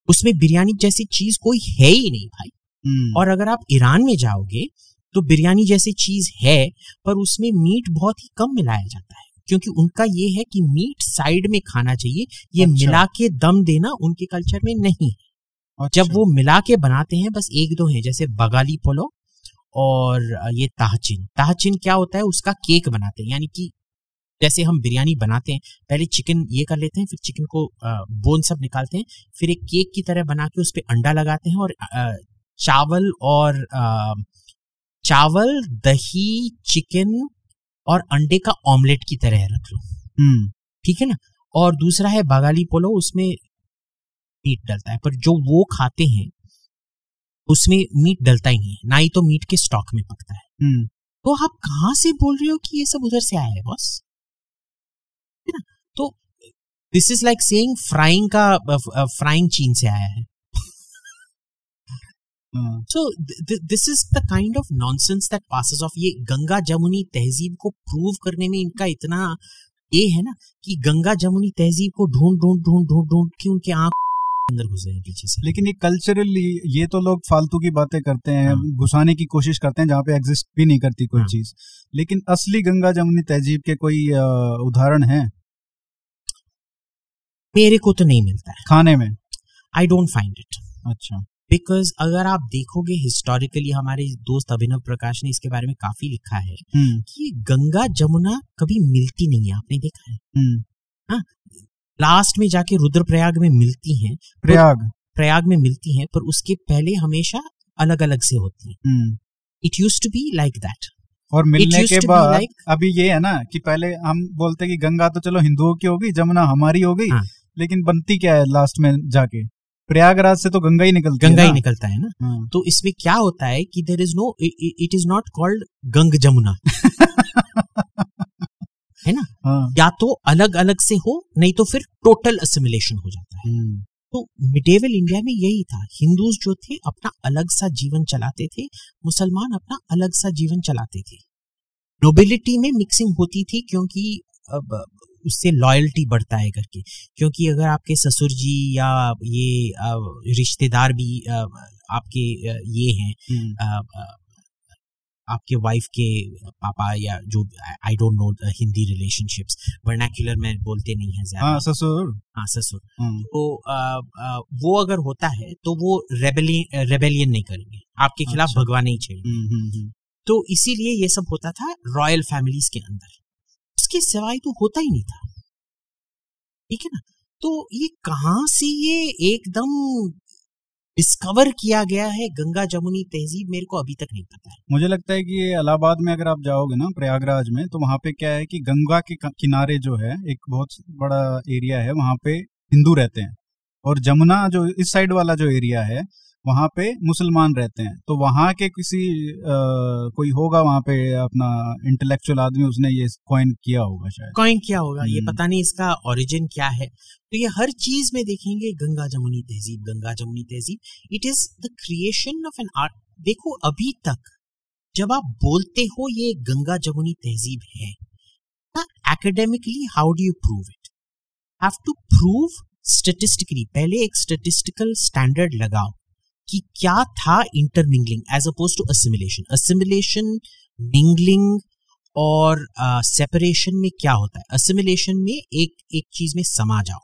उसमें बिरयानी जैसी चीज़ कोई है ही नहीं भाई। हम्म। और अगर आप ईरान में जाओगे तो बिरयानी जैसी चीज़ है पर उसमें मीट बहुत ही कम मिलाया जाता है क्योंकि उनका ये है कि मीट साइड में खाना चाहिए ये अच्छा। मिला के दम देना उनके कल्चर में नहीं है अच्छा। जब वो मिला के बनाते हैं बस एक दो है जैसे बगाली पोलो और ये ताहचिन ताहचिन क्या होता है उसका केक बनाते हैं यानी कि जैसे हम बिरयानी बनाते हैं पहले चिकन ये कर लेते हैं फिर चिकन को बोन सब निकालते हैं फिर एक केक की तरह बना के उस पर अंडा लगाते हैं और चावल और चावल दही चिकन और अंडे का ऑमलेट की तरह रख लो। हम्म। ठीक है ना? और दूसरा है बगाली पोलो उसमें मीट डलता है। पर जो वो खाते हैं उसमें मीट डलता ही नहीं है। ना ही तो मीट के स्टॉक में पकता है। हम्म। तो आप कहाँ से बोल रहे हो कि ये सब उधर से आया है बॉस है ना? तो this is like saying frying का फ्राइंग चीन से आया है हाँ, so this is the kind of nonsense that passes off ये गंगा जमुनी तहजीब को प्रूव करने में इनका इतना ये है ना कि गंगा जमुनी तहजीब को ढूंढ ढूंढ ढूंढ ढूंढ ढूंढ के उनके आँख अंदर घुसे हैं पीछे से। लेकिन ये कल्चरली ये तो लोग फालतू की बातें करते हैं हाँ। घुसाने की कोशिश करते हैं जहाँ पे एग्जिस्ट भी नहीं करती कोई हाँ। चीज़। लेकिन असली गंगा जमुनी तहजीब के कोई उदाहरण है? मेरे को तो नहीं मिलता है। खाने में? आई डोंट फाइंड इट अच्छा। बिकॉज़ अगर आप देखोगे हिस्टोरिकली हमारे दोस्त अभिनव प्रकाश ने इसके बारे में काफ़ी लिखा है हम्म। कि गंगा जमुना कभी मिलती नहीं है आपने देखा है? हम्म। लास्ट में जाके रुद्रप्रयाग में मिलती हैं प्रयाग। प्रयाग में मिलती हैं पर उसके पहले हमेशा अलग अलग से होती हैं। It use to be like that और मिलने के बाद like- अभी ये है ना कि पहले हम बोलते कि गंगा तो चलो हिंदुओं की होगी जमुना हमारी हो गई हाँ। लेकिन बनती क्या है लास्ट में जाके? प्रयागराज से तो गंगा ही निकलती गंगा ही निकलता है ना। हाँ। तो इसमें क्या होता है कि there is no it is not called Ganga Jamuna. है ना? हाँ। या तो अलग अलग से हो नहीं तो फिर टोटल असिमिलेशन हो जाता है। हम्म, तो मिडेवल इंडिया में यही था। हिंदूज जो थे अपना अलग सा जीवन चलाते थे। मुसलमान अपना अलग सा जीवन चलाते थे। नोबिलिटी में मिक्सिंग होती थी क्योंकि उससे लॉयल्टी बढ़ता है करके। क्योंकि अगर आपके ससुर जी या ये रिश्तेदार भी आपके ये हैं हम्म, आपके वाइफ के पापा या जो I don't know Hindi relationships vernacular में बोलते नहीं है हाँ ज़्यादा ससुर। हाँ ससुर। हम्म, तो आ, आ, वो अगर होता है तो वो रेबेलियन रेबेलियन नहीं करेंगे। आपके खिलाफ अच्छा। भगवा नहीं चाहिए हम्म। तो इसीलिए ये सब होता था रॉयल फैमिलीज़ के अंदर। उसके सिवाय तो होता ही नहीं था। ठीक है ना? तो ये कहाँ से ये एकदम डिस्कवर किया गया है गंगा जमुनी तहजीब मेरे को अभी तक नहीं पता है। मुझे लगता है कि इलाहाबाद में अगर आप जाओगे ना, प्रयागराज में तो वहाँ पे क्या है कि गंगा के किनारे जो है, एक बहुत बड़ा एरिया है, वहाँ पे हिंदू रहते हैं। और जमुना जो इस साइड वाला जो एरिया है वहाँ पे मुसलमान रहते हैं। तो वहाँ के किसी अ, कोई होगा वहाँ पे अपना इंटेलेक्चुअल आदमी उसने ये कॉइन किया होगा शायद। कॉइन क्या होगा ये हम्म। पता नहीं इसका ओरिजिन क्या है। तो ये हर चीज़ में देखेंगे गंगा जमुनी तहजीब गंगा जमुनी तहजीब। It is the creation of an art देखो अभी तक जब आप बोलते हो ये गंगा जमुनी तहजीब है academically how do you prove it have to prove statistically पहले एक स्टेटिस्टिकल स्टैंडर्ड लगाओ। कि क्या था intermingling as oppose to assimilation assimilation mingling और सेपरेशन uh, में क्या होता है? असिमिलेशन में एक एक चीज़ में समा जाओ।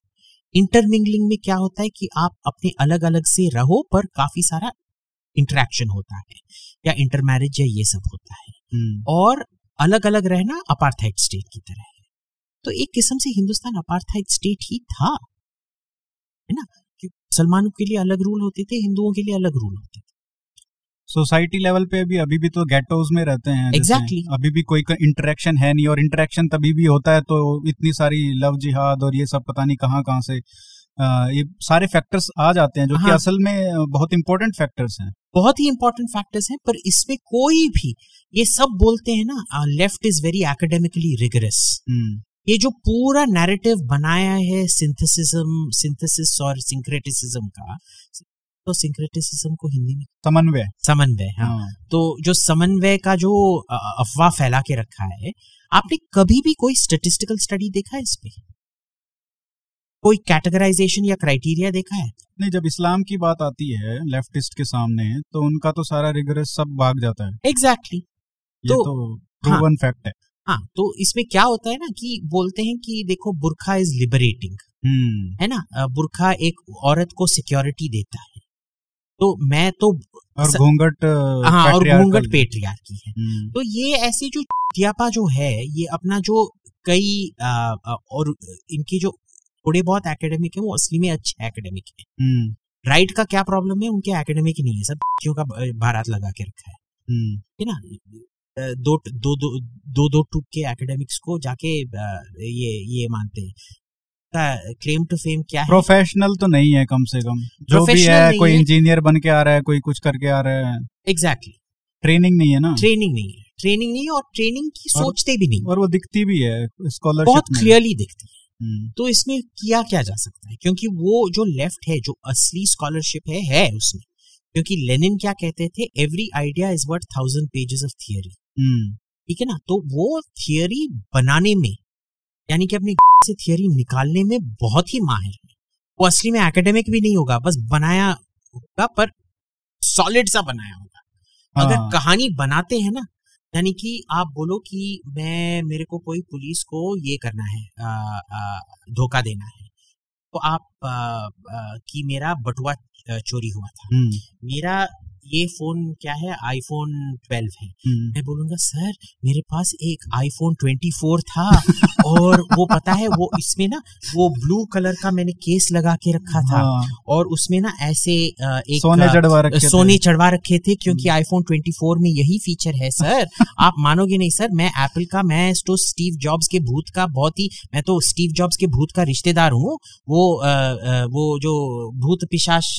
इंटरमिंगलिंग में क्या होता है कि आप अपने अलग अलग से रहो पर काफ़ी सारा इंटरेक्शन होता है या इंटरमैरिज या ये सब होता है। हम्म, और अलग अलग रहना अपार्थाइड स्टेट की तरह है। तो एक किस्म से हिंदुस्तान अपार्थाइड स्टेट ही था। है ना? मुसलमानों के लिए अलग रूल होते थे हिंदुओं के लिए अलग रूल होते थे सोसाइटी लेवल पे भी अभी भी तो गेटोज में रहते हैं जैसे Exactly. अभी भी कोई इंटरेक्शन है नहीं और इंटरेक्शन तभी भी होता है तो इतनी सारी लव जिहाद और ये सब पता नहीं कहाँ कहाँ से ये सारे फैक्टर्स आ जाते हैं जो हाँ। कि। असल में बहुत इंपॉर्टेंट फैक्टर्स हैं बहुत ही इंपॉर्टेंट फैक्टर्स हैं पर इसमें कोई भी ये सब बोलते हैं ना left is very academically rigorous ये जो पूरा नैरेटिव बनाया है सिंथेसिज्म सिंथेसिस और सिंक्रेटिसिज्म का तो सिंक्रेटिसिज्म को हिंदी में समन्वय। समन्वय हाँ। हाँ। तो जो समन्वय का जो अफवाह फैला के रखा है आपने कभी भी कोई स्टेटिस्टिकल स्टडी देखा है इस पे? कोई कैटेगराइजेशन या क्राइटेरिया देखा है? नहीं जब इस्लाम की बात आती है लेफ्टिस्ट के सामने तो उनका तो सारा रिगरस सब भाग जाता है। एग्जैक्टली ये तो- तो प्रूवन फैक्ट है। हाँ तो इसमें क्या होता है ना कि बोलते हैं कि देखो बुरखा इज़ लिबरेटिंग हम्म। है ना? बुरखा एक औरत को सिक्योरिटी देता है। तो मैं तो और घूंघट हाँ और घूंघट। पेट्रियार्की है। हम्म, तो ये ऐसी जो तियापा जो है ये अपना जो कई आ, और इनके जो थोड़े बहुत एकेडमिक है वो असली में अच्छे एकेडमिक है। राइट का क्या प्रॉब्लम है? उनके एकेडमिक नहीं है। सब का भारत लगा के रखा है। हम्म, है ना? दो दो दो दो दो टूक के एकेडमिक्स को जाके ये ये मानते हैं। क्लेम टू फेम क्या है? प्रोफेशनल तो नहीं है कम से कम। जो भी है कोई इंजीनियर बन के आ रहा है कोई कुछ करके आ रहा है। एग्जैक्टली ट्रेनिंग नहीं है ना? ट्रेनिंग नहीं है। ट्रेनिंग नहीं और ट्रेनिंग की और- सोचते भी नहीं। और वो दिखती भी है बहुत स्कॉलरशिप में। क्लियरली दिखती है। हम्म, तो इसमें किया क्या जा सकता है? क्योंकि वो जो लेफ़्ट है जो असली स्कॉलरशिप है है उसमें। क्योंकि लेनिन क्या कहते थे? Every idea is worth thousand pages of theory ठीक है ना? तो वो थियोरी बनाने में यानी कि अपने से थियरी निकालने में बहुत ही माहिर है। वो असली में एकेडमिक भी नहीं होगा बस बनाया होगा पर सॉलिड सा बनाया होगा। अगर हाँ। कहानी बनाते हैं ना यानी कि आप बोलो कि मैं मेरे को कोई पुलिस को ये करना है धोखा देना है तो आप आ, आ, कि मेरा बटुआ चोरी हुआ था। हम्म। मेरा ये फ़ोन क्या है? आईफोन 12 है। हम्म। मैं बोलूँगा सर मेरे पास एक आईफोन 24 था और वो पता है वो इसमें ना वो ब्लू कलर का मैंने केस लगा के रखा था हाँ, और उसमें ना ऐसे एक सोने चढ़वा रखे थे। हम्म। सोने चढ़वा रखे थे क्योंकि आईफोन 24 में यही फीचर है सर। आप मानोगे नहीं सर मैं एप्पल का मैं तो स्टीव जॉब्स के भूत का बहुत ही मैं तो स्टीव जॉब्स के भूत का रिश्तेदार हूँ। वो अ, अ, वो जो भूत पिशाच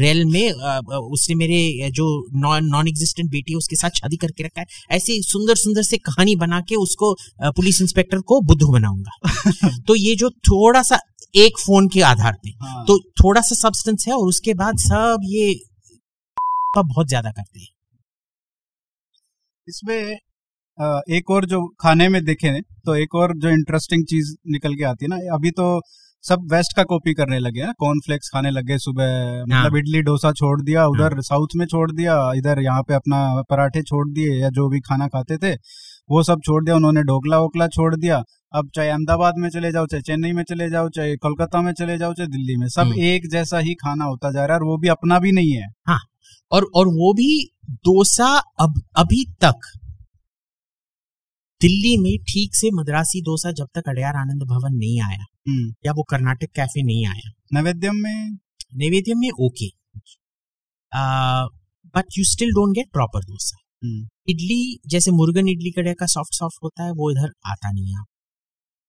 रेल में अ, उसने मेरे जो नॉन नॉन एग्जिस्टेंट बेटी है उसके साथ शादी करके रखा है। ऐसे सुंदर सुंदर से कहानी बना के उसको पुलिस इंस्पेक्टर को बुद्धू बनाऊँगा। तो ये जो थोड़ा सा एक फ़ोन के आधार पे हाँ, तो थोड़ा सा सब्सटेंस है और उसके बाद सब ये बहुत ज़्यादा करते हैं। इसमें एक और जो खाने में देखे तो एक और जो इंटरेस्टिंग चीज़ निकल के आती है ना अभी तो सब वेस्ट का कॉपी करने लगे हैं। कॉर्नफ्लेक्स खाने लगे सुबह। मतलब इडली डोसा छोड़ दिया उधर साउथ में छोड़ दिया इधर यहाँ पे अपना पराठे छोड़ दिए या जो भी खाना खाते थे वो सब छोड़ दिया उन्होंने ढोकला वोकला छोड़ दिया। अब चाहे अहमदाबाद में चले जाओ चाहे चेन्नई में चले जाओ चाहे कोलकाता में चले जाओ चाहे दिल्ली में सब हम्म। एक जैसा ही खाना होता जा रहा है और वो भी अपना भी नहीं है और और वो भी डोसा अब अभी तक। दिल्ली में ठीक से मद्रासी डोसा जब तक अड़यार आनंद भवन नहीं आया या वो कर्नाटक कैफ़े नहीं आया। नैवेद्यम में? नैवेद्यम में okay. But you still don't get proper dosa hmm, idli जैसे मुर्गन इडली कड़े का सॉफ्ट सॉफ्ट होता है वो इधर आता नहीं है।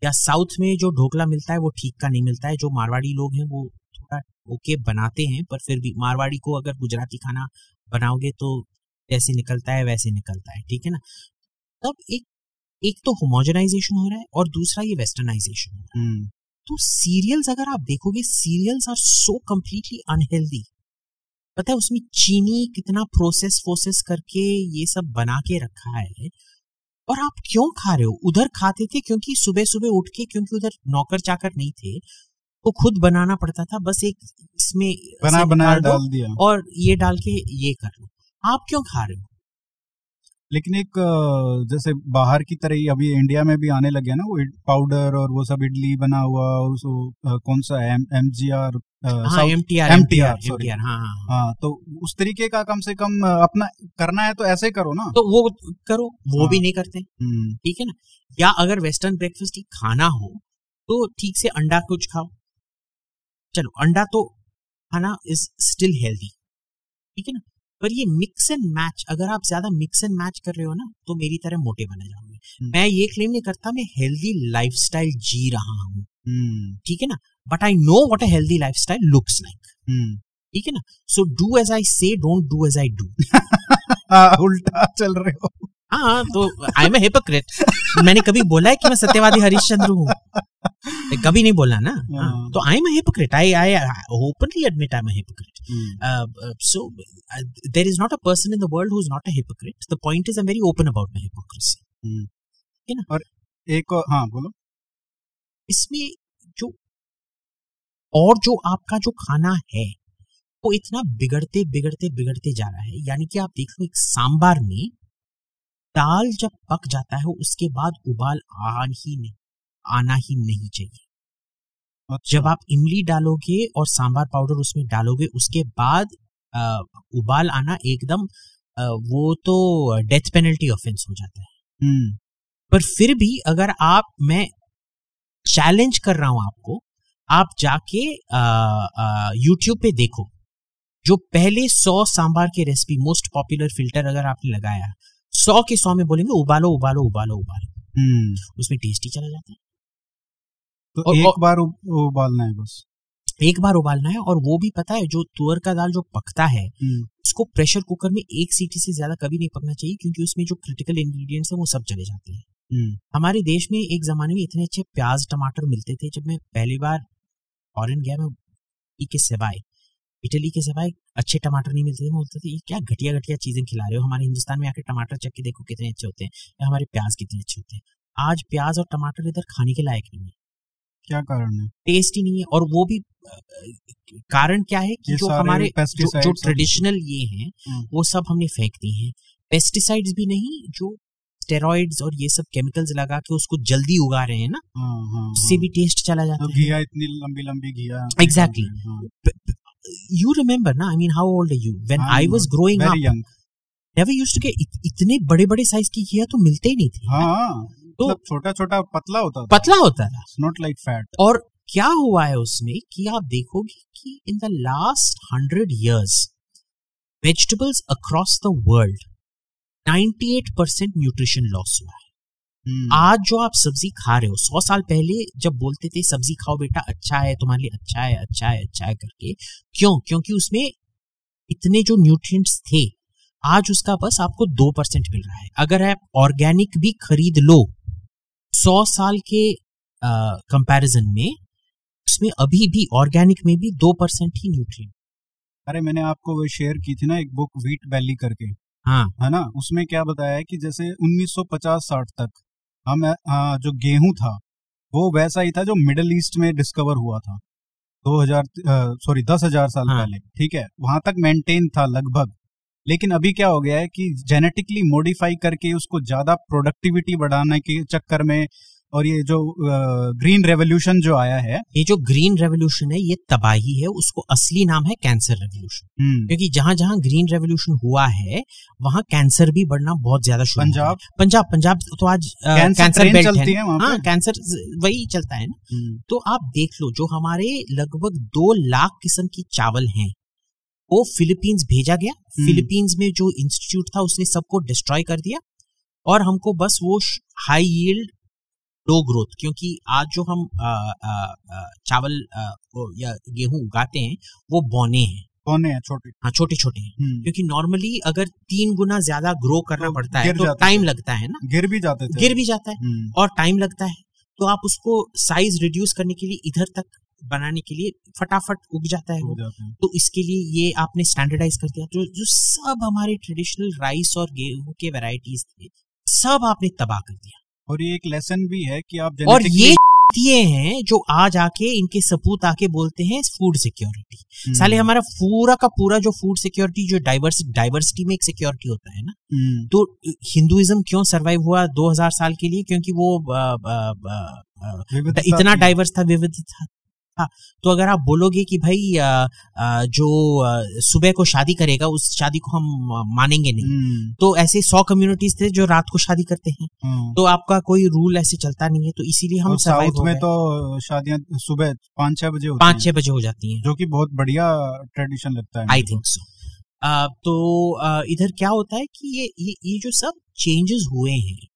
या साउथ में जो ढोकला मिलता है वो ठीक का नहीं मिलता है। जो मारवाड़ी लोग हैं वो थोड़ा ओके बनाते हैं पर फिर भी मारवाड़ी को अगर गुजराती खाना बनाओगे तो जैसे निकलता है वैसे निकलता है ठीक है ना? तब एक एक तो होमोजेनाइजेशन हो रहा है और दूसरा ये वेस्टर्नाइजेशन हो रहा है। हम्म, तो सीरियल्स अगर आप देखोगे serials are so completely unhealthy पता है उसमें चीनी कितना प्रोसेस फोसेस करके ये सब बना के रखा है और आप क्यों खा रहे हो? उधर खाते थे क्योंकि सुबह सुबह उठ के क्योंकि उधर नौकर चाकर नहीं थे तो खुद बनाना पड़ता था बस एक इसमें बना दो डाल दिया। और ये डाल के ये कर लो। आप क्यों खा रहे हो? लेकिन एक जैसे बाहर की तरह ही अभी इंडिया में भी आने लगे हैं ना वो पाउडर और वो सब इडली बना हुआ और उस कौन सा एम एम जी आर हाँ M T R MTR, sorry. हाँ हाँ हाँ। हाँ तो उस तरीके का कम से कम अपना करना है तो ऐसे ही करो ना। तो वो करो वो भी हाँ। नहीं करते। हम्म, ठीक है ना? या अगर वेस्टर्न ब्रेकफास्ट ही खाना हो तो ठीक से अंडा कुछ खाओ। चलो अंडा तो खाना इज़ स्टिल हेल्दी ठीक है ना? पर ये मिक्स एंड मैच अगर आप ज़्यादा मिक्स एंड मैच कर रहे हो ना तो मेरी तरह मोटे बने जाओगे। हम्म। मैं ये क्लेम नहीं करता मैं हेल्दी लाइफ जी रहा हूँ। हम्म, ठीक है ना? But I know what a lifestyle looks like. ठीक है ना? So do as I say don't do as I do उल्टा चल रहे हो। हाँ तो आई एम हिपोक्रेट मैंने कभी बोला है कि मैं सत्यवादी हरिश्चंद्र हूँ? कभी नहीं बोला ना? हाँ, हाँ। तो I am hypocrite I I openly admit I am hypocrite hmm, so uh, there is not a person in the world who is not a hypocrite. The point is i'm very open about my hmm. है ना? और एक और हाँ बोलो। इसमें जो और जो आपका जो खाना है वो इतना बिगड़ते बिगड़ते बिगड़ते जा रहा है। यानी कि आप देख लो एक सांबार में दाल जब पक जाता है उसके बाद उबाल आ ही नहीं आना ही नहीं चाहिए। अच्छा, जब आप इमली डालोगे और सांबार पाउडर उसमें डालोगे उसके बाद अ, उबाल आना एकदम अ, वो तो डेथ पेनल्टी ऑफेंस हो जाता है। हम्म, पर फिर भी अगर आप मैं चैलेंज कर रहा हूँ आपको आप जाके यूट्यूब पे देखो जो पहले सौ सांबार के रेसिपी मोस्ट पॉपुलर फ़िल्टर अगर आपने लगाया सौ के सौ में बोलेंगे उबालो उबालो उबालो उबालो। हम्म। उसमें टेस्ट ही चला जाता है। तो और- एक और- बार उबालना है बस। एक बार उबालना है और वो भी पता है जो तुअर का दाल जो पकता है हम्म, उसको प्रेशर कुकर में एक सीटी से ज़्यादा कभी नहीं पकना चाहिए क्योंकि उसमें जो क्रिटिकल इंग्रेडिएंट्स हैं वो सब चले जाते हैं। हम्म, हमारे देश में एक जमाने में इतने अच्छे प्याज टमाटर मिलते थे जब मैं पहली बार फॉरेन गया मैं ई के सिवाय इटली के सिवाय अच्छे टमाटर नहीं मिलते थे। बोलते थे ये क्या घटिया घटिया चीज़ें खिला रहे हो? हमारे हिंदुस्तान में आके टमाटर चख के देखो कितने अच्छे होते हैं या हमारे प्याज कितने अच्छे होते हैं। आज प्याज और टमाटर इधर खाने के लायक नहीं है। क्या कारण है? टेस्ट ही नहीं है और वो भी कारण क्या है कि जो हमारे जो, जो ट्रेडिशनल ये हैं हम्म। वो सब हमने फेंक दी हैं। पेस्टिसाइड्स भी नहीं जो स्टेरॉइड्स और ये सब केमिकल्स लगा के उसको जल्दी उगा रहे हैं ना हाँ, हाँ, उससे भी टेस्ट चला जाता तो है। घिया इतनी लंबी लंबी घिया एग्जैक्टली you remember ना I mean how old are you? When I was growing up young. never used to get इतने बड़े बड़े साइज़ की घिया तो मिलते ही नहीं थे हाँ तो मतलब छोटा छोटा पतला होता था। पतला होता था। नॉट लाइक फैट और क्या हुआ है उसमें कि आप देखोगे कि in the last hundred years vegetables across the world 98 percent nutrition loss हुआ है. आज जो आप सब्ज़ी खा रहे हो सौ साल पहले जब बोलते थे सब्ज़ी खाओ बेटा अच्छा है तुम्हारे लिए अच्छा है अच्छा है अच्छा है करके। क्यों? क्योंकि उसमें इतने जो न्यूट्रिएंट्स थे आज उसका बस आपको दो परसेंट मिल रहा है। अगर आप ऑर्गेनिक भी खरीद लो सौ साल के कंपैरिजन में उसमें अभी भी ऑर्गेनिक में भी दो परसेंट ही न्यूट्रिएंट अरे मैंने आपको वो शेयर की थी ना एक बुक वीट बैली करके। हाँ। है ना? उसमें क्या बताया है कि जैसे 1950-60 तक हम आ, जो गेहूँ था वो वैसा ही था जो मिडल ईस्ट में डिस्कवर हुआ था। 2000 सॉरी दस हज़ार साल हाँ. पहले ठीक है? वहाँ तक मेंटेन था लगभग। लेकिन अभी क्या हो गया है कि जेनेटिकली मॉडिफाई करके उसको ज़्यादा प्रोडक्टिविटी बढ़ाने के चक्कर में और ये जो ग्रीन रेवोल्यूशन जो आया है। ये जो ग्रीन रेवोल्यूशन है ये तबाही है उसको असली नाम है कैंसर रेवोल्यूशन हम्म। क्योंकि जहाँ जहाँ ग्रीन रेवोल्यूशन हुआ है वहाँ कैंसर भी बढ़ना बहुत ज़्यादा शुरू पंजाब? पंजाब पंजाब तो आज कैंसर बेल्ट है, है कैंसर वही चलता है ना। हम्म। तो आप देख लो जो हमारे लगभग दो लाख किस्म की चावल हैं वो फिलीपींस भेजा गया। फिलीपींस हम्म। में जो इंस्टीट्यूट था उसने सबको डिस्ट्रॉय कर दिया। और हमको बस वो हाई यील्ड लो ग्रोथ क्योंकि आज जो हम आ, आ, आ, चावल आ, या गेहूँ उगाते हैं वो बौने हैं। बौने हैं छोटे। हाँ छोटे छोटे हैं। हम्म। क्योंकि नॉर्मली अगर तीन गुना ज़्यादा ग्रो करना तो पड़ता है तो टाइम लगता है ना? गिर भी जाते थे। गिर भी जाता है हम्म। और टाइम लगता है। तो आप उसको साइज़ रिड्यूस करने के लिए इधर तक बनाने के लिए फटाफट उग जाता है तो इसके लिए ये आपने स्टैंडर्डाइज कर दिया। जो जो सब हमारे ट्रेडिशनल राइस और गेहूँ के वेराइटीज थे सब आपने तबाह कर दिया। और ये एक लेसन भी है कि आप और ये ये हैं जो आज आके इनके सपूत आके बोलते हैं फ़ूड सिक्योरिटी हम्म। साले हमारा पूरा का पूरा जो फ़ूड सिक्योरिटी जो डाइवर्स डाइवर्सिटी में एक सिक्योरिटी होता है ना हम्म। तो हिंदुइज्म क्यों सरवाइव हुआ 2000 साल के लिए क्योंकि वो आ, आ, आ, इतना डाइवर्स था विविध था था तो अगर आप बोलोगे कि भाई आ, आ, जो सुबह को शादी करेगा उस शादी को हम मानेंगे नहीं। हम्म। तो ऐसे सौ कम्युनिटीज थे जो रात को शादी करते हैं। हम्म। तो आपका कोई रूल ऐसे चलता नहीं है तो इसीलिए हम साउथ में तो शादियाँ सुबह पाँच छह बजे पाँच छह बजे हो जाती हैं। जो कि बहुत बढ़िया ट्रेडिशन लगता है आई थिंक सो तो आ, इधर क्या होता है कि ये ये, ये जो सब चेंजेस हुए हैं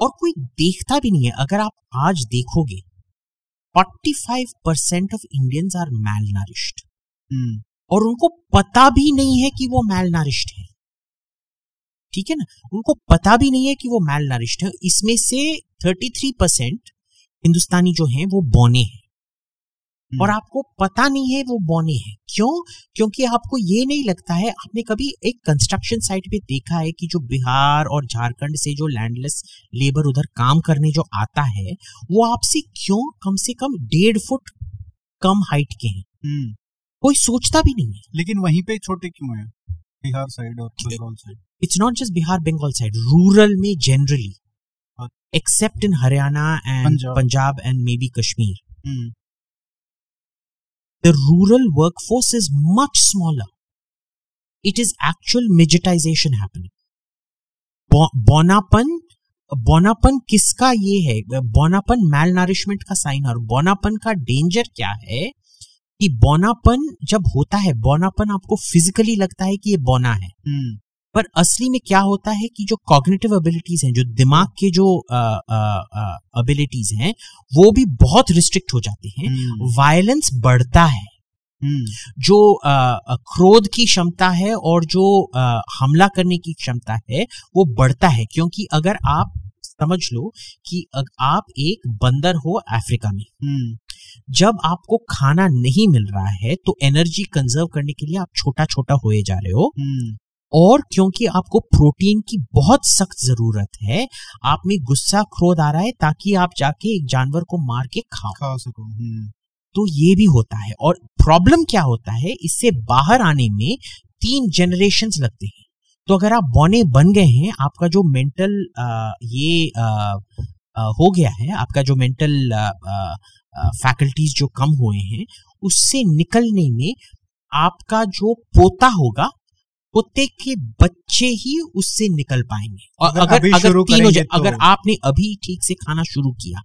और कोई देखता भी नहीं है। अगर आप आज देखोगे 45 percent of Indians are malnourished और उनको पता भी नहीं है कि वो मैल नरिश्ड है। ठीक है ना? उनको पता भी नहीं है कि वो मैल नरिश्ड है। इसमें से 33 परसेंट हिंदुस्तानी जो हैं वो बोने हैं। और हम्म। आपको पता नहीं है वो बौने हैं। क्यों? क्योंकि आपको ये नहीं लगता है आपने कभी एक कंस्ट्रक्शन साइट पे देखा है कि जो बिहार और झारखंड से जो लैंडलेस लेबर उधर काम करने जो आता है वो आपसे क्यों कम से कम डेढ़ फुट कम हाइट के हैं? हम्म। कोई सोचता भी नहीं है। लेकिन वहीं पे छोटे क्यों है? बिहार साइड और Bengal side it's not just Bihar Bengal side rural में generally except in Haryana and Punjab. And maybe Kashmir the rural workforce is much smaller. It is actual midgetization happening. बोनापन बोनापन किसका ये है बोनापन मैल नरिशमेंट का sign और बोनापन का danger क्या है कि बोनापन जब होता है बोनापन आपको फिजिकली लगता है कि ये बोना है hmm. पर असली में क्या होता है कि जो कॉग्निटिव एबिलिटीज हैं जो दिमाग के जो एबिलिटीज हैं वो भी बहुत रिस्ट्रिक्ट हो जाते हैं वायलेंस हम्म। बढ़ता है हम्म। जो क्रोध की क्षमता है और जो आ, हमला करने की क्षमता है वो बढ़ता है क्योंकि अगर आप समझ लो कि आप एक बंदर हो अफ्रीका में हम्म। जब आपको खाना नहीं मिल रहा है तो एनर्जी कंजर्व करने के लिए आप छोटा छोटा होए जा रहे हो और क्योंकि आपको प्रोटीन की बहुत सख्त ज़रूरत है आप में गुस्सा क्रोध आ रहा है ताकि आप जाके एक जानवर को मार के खाओ। खा सको हम्म, तो ये भी होता है और प्रॉब्लम क्या होता है इससे बाहर आने में तीन जनरेशन लगते हैं। तो अगर आप बौने बन गए हैं आपका जो मेंटल ये आ, आ, हो गया है आपका जो मेंटल फैकल्टीज जो कम हुए हैं उससे निकलने में आपका जो पोता होगा पोते के बच्चे ही उससे निकल पाएँगे। और अगर अगर अगर तो- अगर आपने अभी ठीक से खाना शुरू किया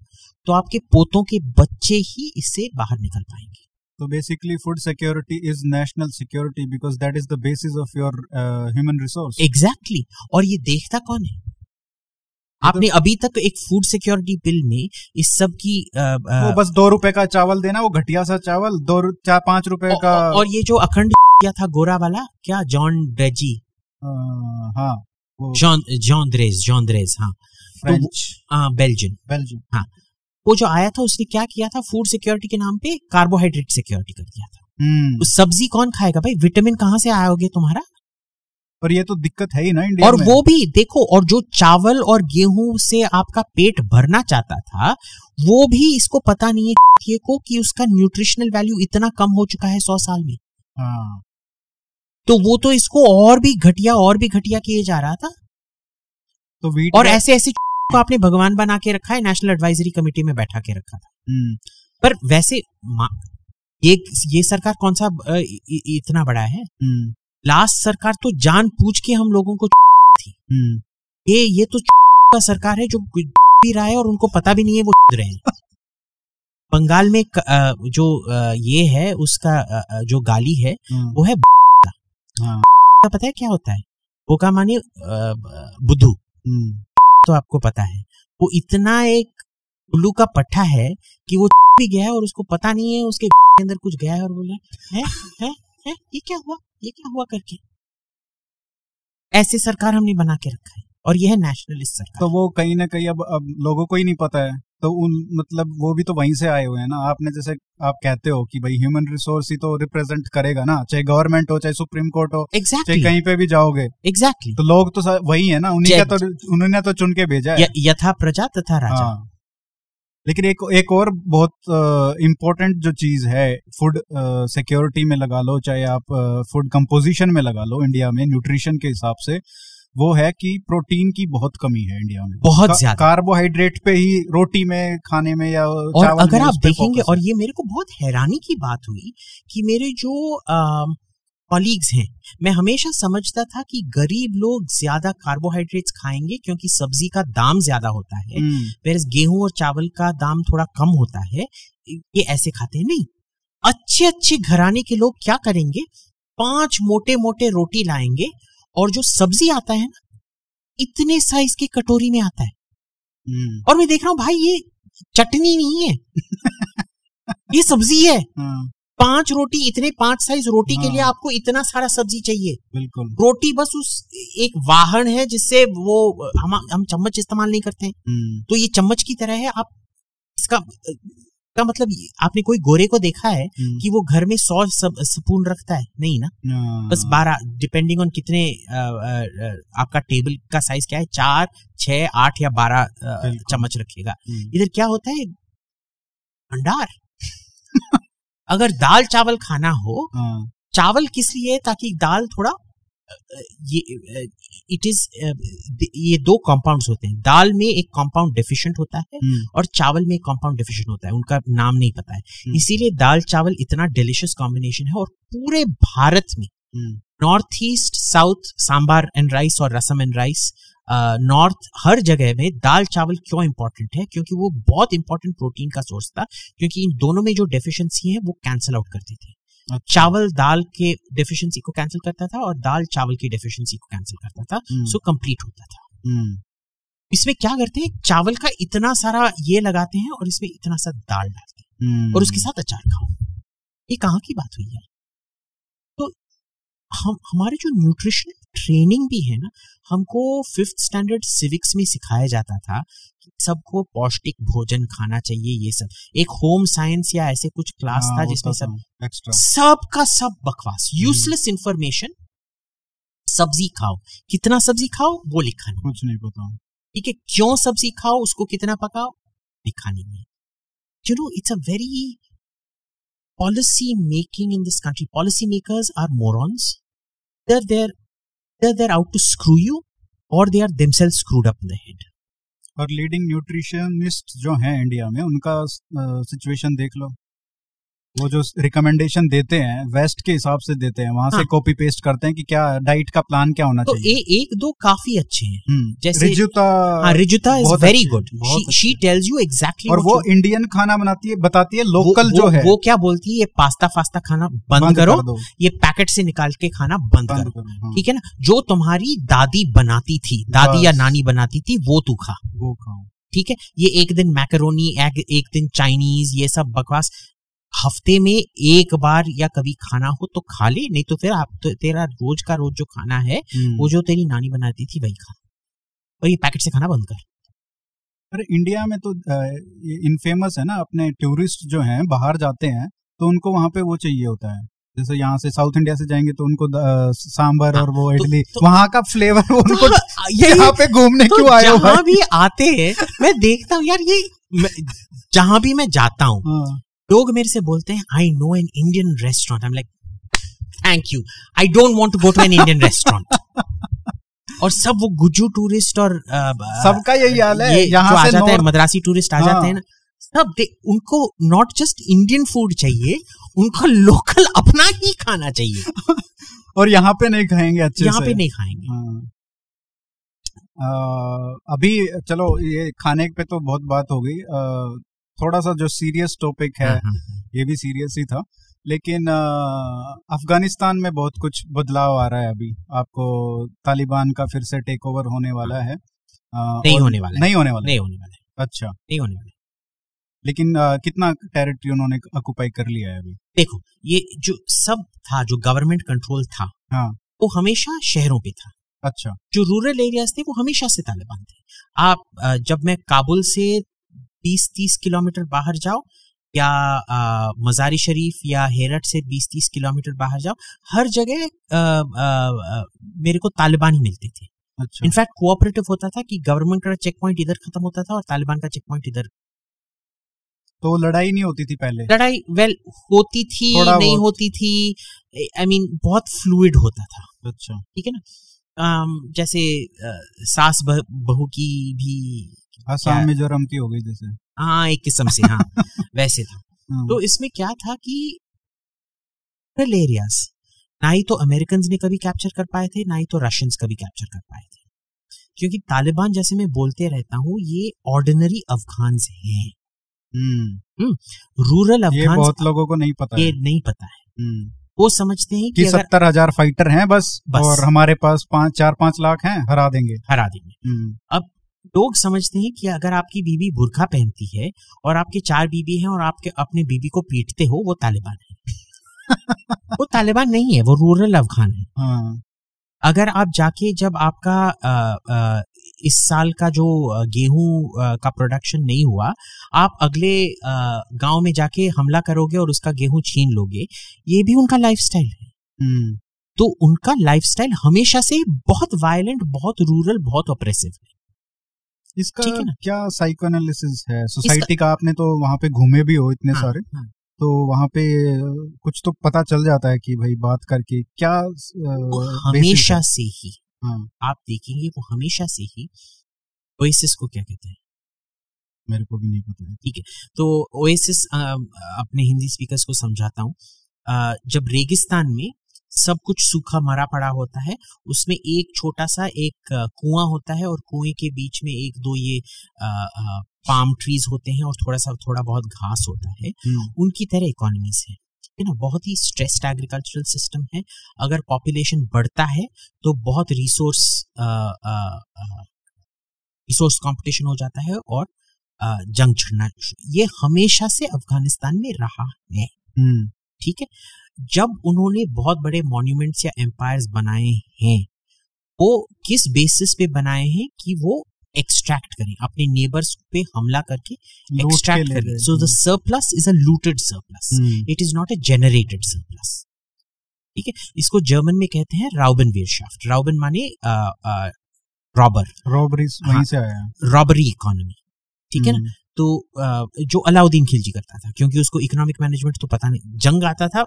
तो आपके पोतों के बच्चे ही इससे बाहर निकल पाएँगे। तो basically food security is national security because that is the basis of your uh, human resource. Exactly और ये देखता कौन है? आपने अभी तक एक फ़ूड सिक्योरिटी बिल में इस सब की अ, अ, वो बस दो रुपए का चावल देना वो घटिया सा चावल दो चार पाँच रुपए का और ये जो अखंड किया था गोरा वाला? क्या? जॉन ड्रेजी हाँ John John Dreze John Dreze हाँ। फ्रेंच हाँ बेल्जियन बेल्जियम वो जो आया था उसने क्या किया था? फ़ूड सिक्योरिटी के नाम पे कार्बोहाइड्रेट सिक्योरिटी कर दिया था। हम्म। तो सब्ज़ी कौन खाएगा भाई? विटामिन कहाँ से आया आयोगे तुम्हारा? पर ये तो दिक्कत है ही ना इंडिया और में। वो भी देखो और जो चावल और गेहूँ से आपका पेट भरना चाहता था वो भी इसको पता नहीं है को कि उसका न्यूट्रिशनल वैल्यू इतना कम हो चुका है सौ साल में। हाँ। तो वो तो इसको और भी घटिया और भी घटिया किए जा रहा था। तो वीट और ऐसे ऐसे को आपने भगवान बना के रखा है नेशनल एडवाइजरी कमेटी में बैठा के रखा था। हम्म, पर वैसे ये ये सरकार कौन सा इतना बड़ा है? हम्म, लास्ट सरकार तो जान पूछ के हम लोगों को थी। ये ये तो का सरकार है जो भी रहा है और उनको पता भी नहीं है वो रहे हैं। बंगाल में जो ये है उसका जो गाली है हम्म, वो है हाँ, का। पता है क्या होता है? वो का माने बुद्धू। हम्म, तो आपको पता है। वो इतना एक उल्लू का पट्टा है कि वो भी गया है और उसको पता नहीं है उसके अंदर कुछ गया है और बोला है? है? है? ये क्या हुआ? ये क्या हुआ करके? ऐसे सरकार हमने बना के रखा है और यह है नेशनलिस्ट सरकार। तो वो कहीं ना कहीं अब अब लोगों को ही नहीं पता है। तो उन मतलब वो भी तो वहीं से आए हुए हैं ना। आपने जैसे आप कहते हो कि भाई ह्यूमन रिसोर्स ही तो रिप्रेजेंट करेगा ना चाहे गवर्नमेंट हो चाहे सुप्रीम कोर्ट हो exactly. चाहे कहीं पे भी जाओगे। Exactly exactly. तो लोग तो वही है ना उन्हीं का तो उन्होंने तो चुन के भेजा है। यथा प्रजा तथा राजा। हाँ। लेकिन एक एक और बहुत इम्पोर्टेंट जो चीज़ है फ़ूड सिक्योरिटी में लगा लो चाहे आप फ़ूड कंपोजिशन में लगा लो इंडिया में न्यूट्रिशन के हिसाब से वो है कि प्रोटीन की बहुत कमी है इंडिया में। बहुत का- ज़्यादा। कार्बोहाइड्रेट पे ही रोटी में खाने में या और चावल अगर में आप देखेंगे और ये मेरे को बहुत हैरानी की बात हुई कि मेरे जो कॉलीग्स हैं मैं हमेशा समझता था कि गरीब लोग ज़्यादा कार्बोहाइड्रेट्स खाएँगे क्योंकि सब्ज़ी का दाम ज़्यादा होता है फिर गेहूँ और चावल का दाम थोड़ा कम होता है ये ऐसे खाते हैं। नहीं अच्छे अच्छे घराने के लोग क्या करेंगे? पाँच मोटे मोटे रोटी लाएँगे और जो सब्ज़ी आता है ना इतने साइज़ की कटोरी में आता है। हम्म, और मैं देख रहा हूँ भाई ये चटनी नहीं है। ये सब्ज़ी है। हाँ, पाँच रोटी इतने पाँच साइज़ रोटी के हाँ। लिए आपको इतना सारा सब्ज़ी चाहिए। बिल्कुल। रोटी बस उस एक वाहन है जिससे वो हम हम चम्मच इस्तेमाल नहीं करते। हैं हम्म, तो ये चम्मच की तरह है आप इसका का मतलब आपने कोई गोरे को देखा है हम्म, कि वो घर में सौ स्पून रखता है? नहीं ना? बस बारह डिपेंडिंग ऑन कितने अ, अ, आपका टेबल का साइज़ क्या है? चार छह आठ या बारह चम्मच रखेगा। हम्म, इधर क्या होता है? भंडार अगर दाल चावल खाना हो हाँ, चावल किस लिए? ताकि दाल थोड़ा ये इट इज़ ये दो कंपाउंड्स होते हैं। दाल में एक कंपाउंड डेफिशिएंट होता है हम्म, और चावल में एक कंपाउंड डेफिशिएंट होता है। उनका नाम नहीं पता है। हम्म। इसीलिए दाल चावल इतना डिलिशियस कॉम्बिनेशन है और पूरे भारत में north east south sambar and rice और rasam and rice north uh, हर जगह में दाल चावल क्यों इंपॉर्टेंट है? क्योंकि वो बहुत इंपॉर्टेंट प्रोटीन का सोर्स था क्योंकि इन दोनों में जो डेफिशिएंसी है वो कैंसिल आउट करती थी। चावल दाल के डेफिशिएंसी को कैंसिल करता था और दाल चावल की डेफिशिएंसी को कैंसिल करता था सो सो कंप्लीट होता था hmm. इसमें क्या करते हैं चावल का इतना सारा ये लगाते हैं और इसमें इतना सा दाल डालते हैं hmm. और उसके साथ अचार खाओ ये कहाँ की बात हुई है तो हम हमारे जो न्यूट्रिशनल ट्रेनिंग भी है ना हमको फिफ्थ स्टैंडर्ड सिविक्स में सिखाया जाता था कि सबको पौष्टिक भोजन खाना चाहिए ये सब। एक होम साइंस या ऐसे कुछ क्लास हाँ, था जिसमें सब था, सब का सब बकवास हम्म। यूजलेस इंफॉर्मेशन सब्ज़ी खाओ। कितना सब्ज़ी खाओ वो लिखा नहीं कुछ नहीं पता। ठीक है क्यों सब्ज़ी खाओ उसको कितना पकाओ लिखा नहीं। है you know it's a very policy making in this country. Policy makers are morons. They're there they're they're out to screw you or they are themselves screwed up in the head और leading nutritionist जो हैं India में उनका situation देख लो वो जो recommendation देते हैं वेस्ट के हिसाब से देते हैं वहाँ से हाँ। कॉपी पेस्ट करते हैं कि क्या डाइट का प्लान क्या होना तो चाहिए। ए, एक दो काफ़ी अच्छे हैं। हम्म, जैसे- रिजुता हाँ Rujuta is very good she tells you exactly और वो इंडियन खाना बनाती है बताती है लोकल जो है। वो क्या बोलती है ये पास्ता फास्ता खाना बंद, करो ये पैकेट से निकाल के खाना बंद करो। हाँ, ठीक है ना? जो तुम्हारी दादी बनाती थी दादी या नानी बनाती थी वो तू खा। वो खाओ। ठीक है? ये एक दिन मैकरोनी एक, एक दिन चाइनीज़ ये सब बकवास। हफ़्ते में एक बार या कभी खाना हो तो खा ले नहीं तो फिर आप तो तेरा रोज का रोज जो खाना है हम्म। वो जो तेरी नानी बनाती थी वही खा। और ये पैकेट से खाना बंद कर। अरे इंडिया में तो इनफेमस है ना अपने टूरिस्ट जो हैं बाहर जाते हैं तो उनको वहाँ पे वो चाहिए होता है। जैसे यहाँ से साउथ इंडिया से जाएँगे तो उनको सांबर और वो तो- इडली तो- वहाँ का फ्लेवर उनको तो यही यहाँ पे घूमने तो क्यों आए हो? भी आते हैं मैं देखता हूँ यार ये जहाँ भी मैं जाता हूँ हाँ, लोग मेरे से बोलते हैं I know an Indian restaurant I am like thank you I don't want to go to an Indian restaurant और सब वो गुज्जू टूरिस्ट और सबका यही हाल है ये जो यहाँ आ जाते हैं मद्रासी टूरिस्ट आ हाँ। जाते हैं। ना सब दे, उनको नॉट जस्ट इंडियन फ़ूड चाहिए उनको लोकल अपना ही खाना चाहिए। और यहाँ पे नहीं खाएँगे अच्छे यहाँ से। पे नहीं खाएँगे। हाँ। आ, अभी चलो ये खाने पे तो बहुत बात हो गई। थोड़ा सा जो सीरियस टॉपिक है हाँ, हाँ, हाँ। ये भी सीरियस ही था। लेकिन अफ़गानिस्तान में बहुत कुछ बदलाव आ रहा है अभी। आपको तालिबान का फिर से टेक ओवर होने वाला है। नहीं होने वाला नहीं होने वाला नहीं होने वाला अच्छा। नहीं होने वाला लेकिन आ, कितना टेरिटरी उन्होंने ऑक्युपाई कर लिया है अभी? देखो ये जो सब था जो गवर्नमेंट कंट्रोल था हाँ। वो हमेशा शहरों पे था। अच्छा। जो रूरल एरियाज़ थे वो हमेशा से तालिबान थे। आप जब मैं काबुल से 20-30 किलोमीटर बाहर जाओ या मजारी शरीफ या हेरठ से 20-30 किलोमीटर बाहर जाओ हर जगह मेरे को तालिबान ही मिलते थे। अच्छा। इनफैक्ट कोऑपरेटिव होता था कि गवर्नमेंट का चेक पॉइंट इधर खत्म होता था और तालिबान का चेक पॉइंट इधर। तो लड़ाई नहीं होती थी पहले? लड़ाई वेल होती थी नहीं होती थी आई मीन mean, बहुत फ्लूड होता था। अच्छा। ठीक है ना? जैसे सास बहू की भी आसाम मिजोरम की हो गई जैसे। हाँ एक किस्म से हाँ वैसे था। हाँ, तो इसमें क्या था कि एरियाज़ ना ही तो अमेरिकन ने कभी कैप्चर कर पाए थे ना ही तो रशियंस कभी कैप्चर कर पाए थे। क्योंकि तालिबान जैसे मैं बोलते रहता हूँ ये ऑर्डिनरी अफगान हैं। रूरल अफगान बहुत लोगों को नहीं पता ये है। नहीं पता है। हम्म, वो समझते हैं कि कि सत्तर हज़ार फाइटर हैं बस, बस। और हमारे पास पाँच चार पाँच लाख हैं हरा देंगे। हरा देंगे। हम्म, लोग समझते हैं कि अगर आपकी बीबी बुरखा पहनती है और आपके चार बीबी हैं और आपके अपने बीबी को पीटते हो वो तालिबान है। वो तालिबान नहीं है वो रूरल अफगान है। हाँ। अगर आप जाके जब आपका अ, अ, इस साल का जो गेहूँ का प्रोडक्शन नहीं हुआ आप अगले गाँव में जाके हमला करोगे और उसका गेहूँ छीन लोगे ये भी उनका लाइफस्टाइल है। हम्म, तो उनका लाइफस्टाइल हमेशा से बहुत वायलेंट बहुत रूरल बहुत ऑपरेसिव है। इसका? क्या साइकोएनालिसिस है? सोसाइटी का आपने तो वहाँ पे घूमे भी हो इतने हाँ, सारे। हाँ। तो वहाँ पे कुछ तो पता चल जाता है कि भाई बात करके क्या वो हमेशा से ही हाँ। आप देखेंगे वो हमेशा से ही ओएसिस को क्या कहते हैं? मेरे को भी नहीं पता है। ठीक है। तो ओएसिस अपने हिंदी स्पीकर्स को समझाता हूँ। जब रेगिस्तान में सब कुछ सूखा मरा पड़ा होता है। उसमें एक छोटा सा एक कुआँ होता है और कुएँ के बीच में एक दो ये पाम ट्रीज होते हैं और थोड़ा सा थोड़ा बहुत घास होता है। हम्म, उनकी तरह इकोनॉमीज है। ना? बहुत ही स्ट्रेस्ड एग्रीकल्चरल सिस्टम है। अगर पॉपुलेशन बढ़ता है तो बहुत रिसोर्स रिसोर्स कंपटीशन हो जाता है और जंग छिड़ना ये हमेशा से अफ़गानिस्तान में रहा है। हम्म, ठीक है? जब उन्होंने बहुत बड़े मॉन्यूमेंट्स या एम्पायर्स बनाए हैं वो किस बेसिस पे बनाए हैं कि वो एक्सट्रैक्ट करें अपने नेबर्स पे हमला करके एक्सट्रैक्ट करें। So the surplus is a looted surplus it is not a generated surplus ठीक है? इसको जर्मन में कहते हैं राउबन वेयरशाफ्ट राउबन माने रॉबर हाँ। आया। रॉबरी इकोनॉमी ठीक है ना? हम्म, तो जो अलाउद्दीन खिलजी करता था क्योंकि उसको इकोनॉमिक मैनेजमेंट तो पता नहीं जंग आता था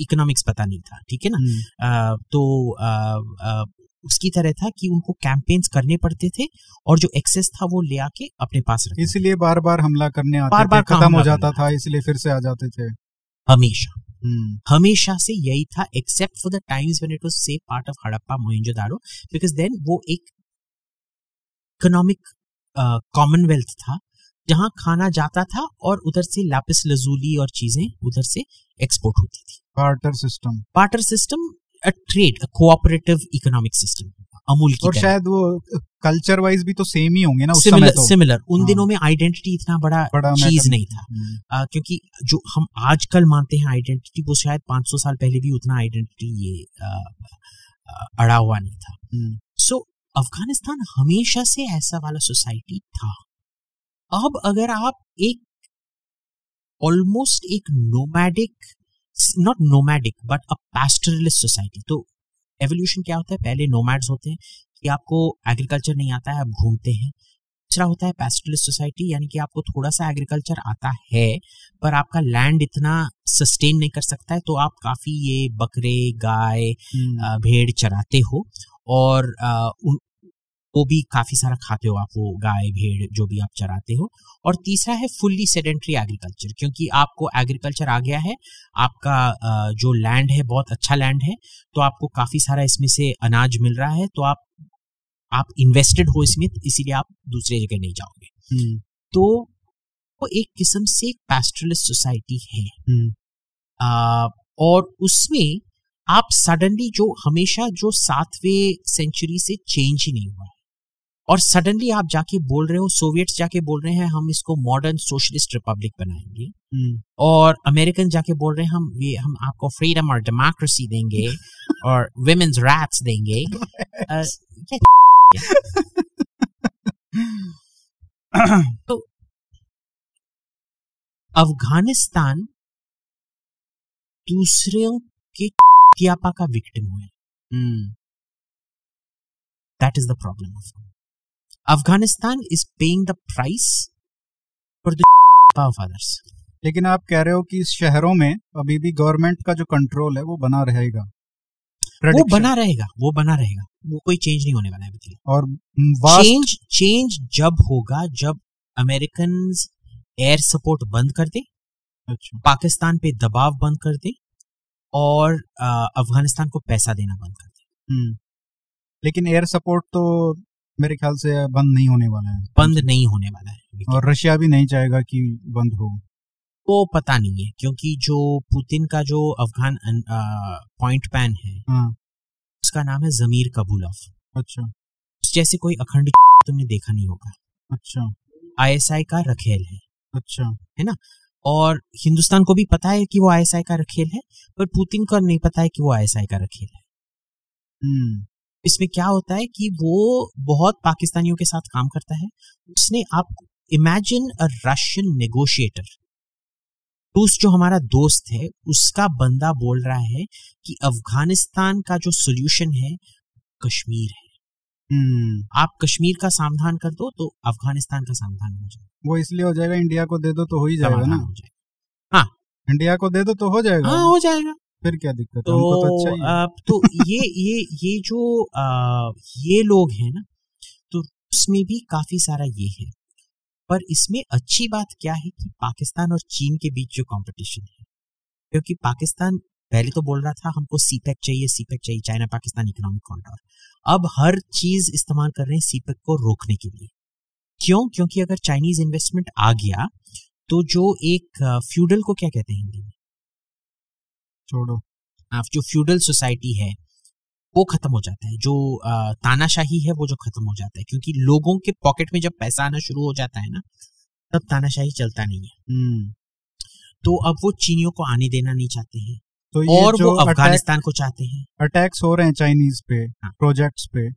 इकोनॉमिक्स पता नहीं था ठीक है ना? हम्म, तो उसकी तरह था कि उनको कैंपेन्स करने पड़ते थे और जो एक्सेस था वो ले आके अपने पास रखते इसलिए बार बार हमला करने आते बार-बार खत्म हो जाता था इसलिए फिर से आ जाते थे। हमेशा। हम्म, हमेशा से यही था except for the times when it was से part of Harappa Mohenjodaro because then वो एक इकोनॉमिक कॉमनवेल्थ था जहाँ खाना जाता था और उधर से लापिस लजूली और चीज़ें उधर से एक्सपोर्ट होती थी। Barter system barter system a trade a cooperative economic system Amul की और शायद वो कल्चर वाइज भी तो सेम ही होंगे ना उस समय सिमिलर तो। सिमिलर उन हाँ। दिनों में आइडेंटिटी इतना बड़ा बड़ा चीज़ नहीं था। हम्म, आ, क्योंकि जो हम आजकल मानते हैं आइडेंटिटी वो शायद 500 साल पहले भी उतना आइडेंटिटी ये आ, आ, अड़ा हुआ नहीं था। हम्म, सो अफ़गानिस्तान हमेशा से ऐसा वाला सोसाइटी था। अब अगर आप एक ऑलमोस्ट एक nomadic not nomadic but a pastoralist society तो एवोल्यूशन क्या होता है? पहले नोमैड्स होते हैं कि आपको एग्रीकल्चर नहीं आता है आप घूमते हैं। दूसरा होता है पैस्टरलिस्ट सोसाइटी यानी कि आपको थोड़ा सा एग्रीकल्चर आता है पर आपका लैंड इतना सस्टेन नहीं कर सकता है तो आप काफ़ी ये बकरे गाय हम्म, भेड़ चराते हो और उन वो भी काफ़ी सारा खाते हो आप वो गाय भेड़ जो भी आप चराते हो। और तीसरा है फुल्ली सेडेंट्री एग्रीकल्चर क्योंकि आपको एग्रीकल्चर आ गया है आपका जो लैंड है बहुत अच्छा लैंड है तो आपको काफ़ी सारा इसमें से अनाज मिल रहा है तो आप आप इन्वेस्टेड हो इसमें इसीलिए आप दूसरी जगह नहीं जाओगे। हम्म, तो वो एक किस्म से एक पैस्ट्रलिस्ट सोसाइटी है। हम्म, आ, और उसमें आप सडनली जो हमेशा जो सातवें सेंचुरी से चेंज ही नहीं हुआ है। और सडनली आप जाके बोल रहे हो सोवियट्स जाके बोल रहे हैं हम इसको मॉडर्न सोशलिस्ट रिपब्लिक बनाएँगे। हम्म, और अमेरिकन जाके बोल रहे हैं हम ये हम आपको फ्रीडम और डेमोक्रेसी देंगे और वेमेन्स राइट्स देंगे। तो अफ़गानिस्तान दूसरों के का विक्टिम हुए that is the problem of Afghanistan is paying the price for the of others लेकिन आप कह रहे हो कि इस शहरों में अभी भी गवर्नमेंट का जो कंट्रोल है वो बना रहेगा। वो बना रहेगा वो बना रहेगा। वो कोई चेंज नहीं होने वाला है और चेंज चेंज जब होगा जब अमेरिकन एयर सपोर्ट बंद कर दे अच्छा। पाकिस्तान पे दबाव बंद कर दे और अफ़गानिस्तान को पैसा देना बंद कर दे। हम्म, लेकिन एयर सपोर्ट तो मेरे ख्याल से बंद नहीं होने वाला है। बंद नहीं होने वाला है। और रशिया भी नहीं चाहेगा कि बंद हो। वो पता नहीं है क्योंकि जो पुतिन का जो अफगान पॉइंट पैन है हाँ। उसका नाम है जमीर कबूलफ अच्छा। जैसे कोई अखंड तुमने देखा नहीं होगा। अच्छा। आईएसआई का रखेल है। अच्छा। है ना? और हिंदुस्तान को भी पता है कि वो आईएसआई का रखेल है पर पुतिन को नहीं पता है कि वो आईएसआई का रखेल है। हम्म। इसमें क्या होता है कि वो बहुत पाकिस्तानियों के साथ काम करता है। उसने आप इमेजिन अ रशियन नेगोशिएटर रूस जो हमारा दोस्त है उसका बंदा बोल रहा है कि अफ़गानिस्तान का जो सोल्यूशन है कश्मीर है। हम्म। आप कश्मीर का समाधान कर दो तो अफ़गानिस्तान का समाधान हो जाएगा। वो इसलिए हो जाएगा इंडिया को दे दो तो हो ही जाएगा ना? हो जाएगा। हाँ। इंडिया को दे दो तो हो जाएगा। हाँ हो जाएगा। फिर क्या दिक्कत है? तो तो अच्छा तो ये ये ये जो आ, ये लोग हैं ना तो उसमें भी काफ़ी सारा ये है। पर इसमें अच्छी बात क्या है कि पाकिस्तान और चीन के बीच जो कंपटीशन है क्योंकि पाकिस्तान पहले तो बोल रहा था हमको सीपेक चाहिए सीपेक चाहिए चाइना पाकिस्तान इकोनॉमिक कॉरिडोर अब हर चीज़ इस्तेमाल कर रहे हैं सीपेक को रोकने के लिए। क्यों? क्योंकि अगर चाइनीज़ इन्वेस्टमेंट आ गया तो जो एक फ्यूडल को क्या कहते हैं हिंदी में? छोड़ो। जो फ्यूडल सोसाइटी है वो खत्म हो जाता है। जो तानाशाही है वो जो खत्म हो जाता है। क्योंकि लोगों के पॉकेट में जब पैसा आना शुरू हो जाता है ना तब तानाशाही चलता नहीं है। हम्म। तो अब वो चीनियों को आने देना नहीं चाहते हैं। तो ये और जो वो अफ़गानिस्तान को चाहते हैं। अटैक्स हो रहे हैं चाइनीज़ पे हाँ। प्रोजेक्ट्स पे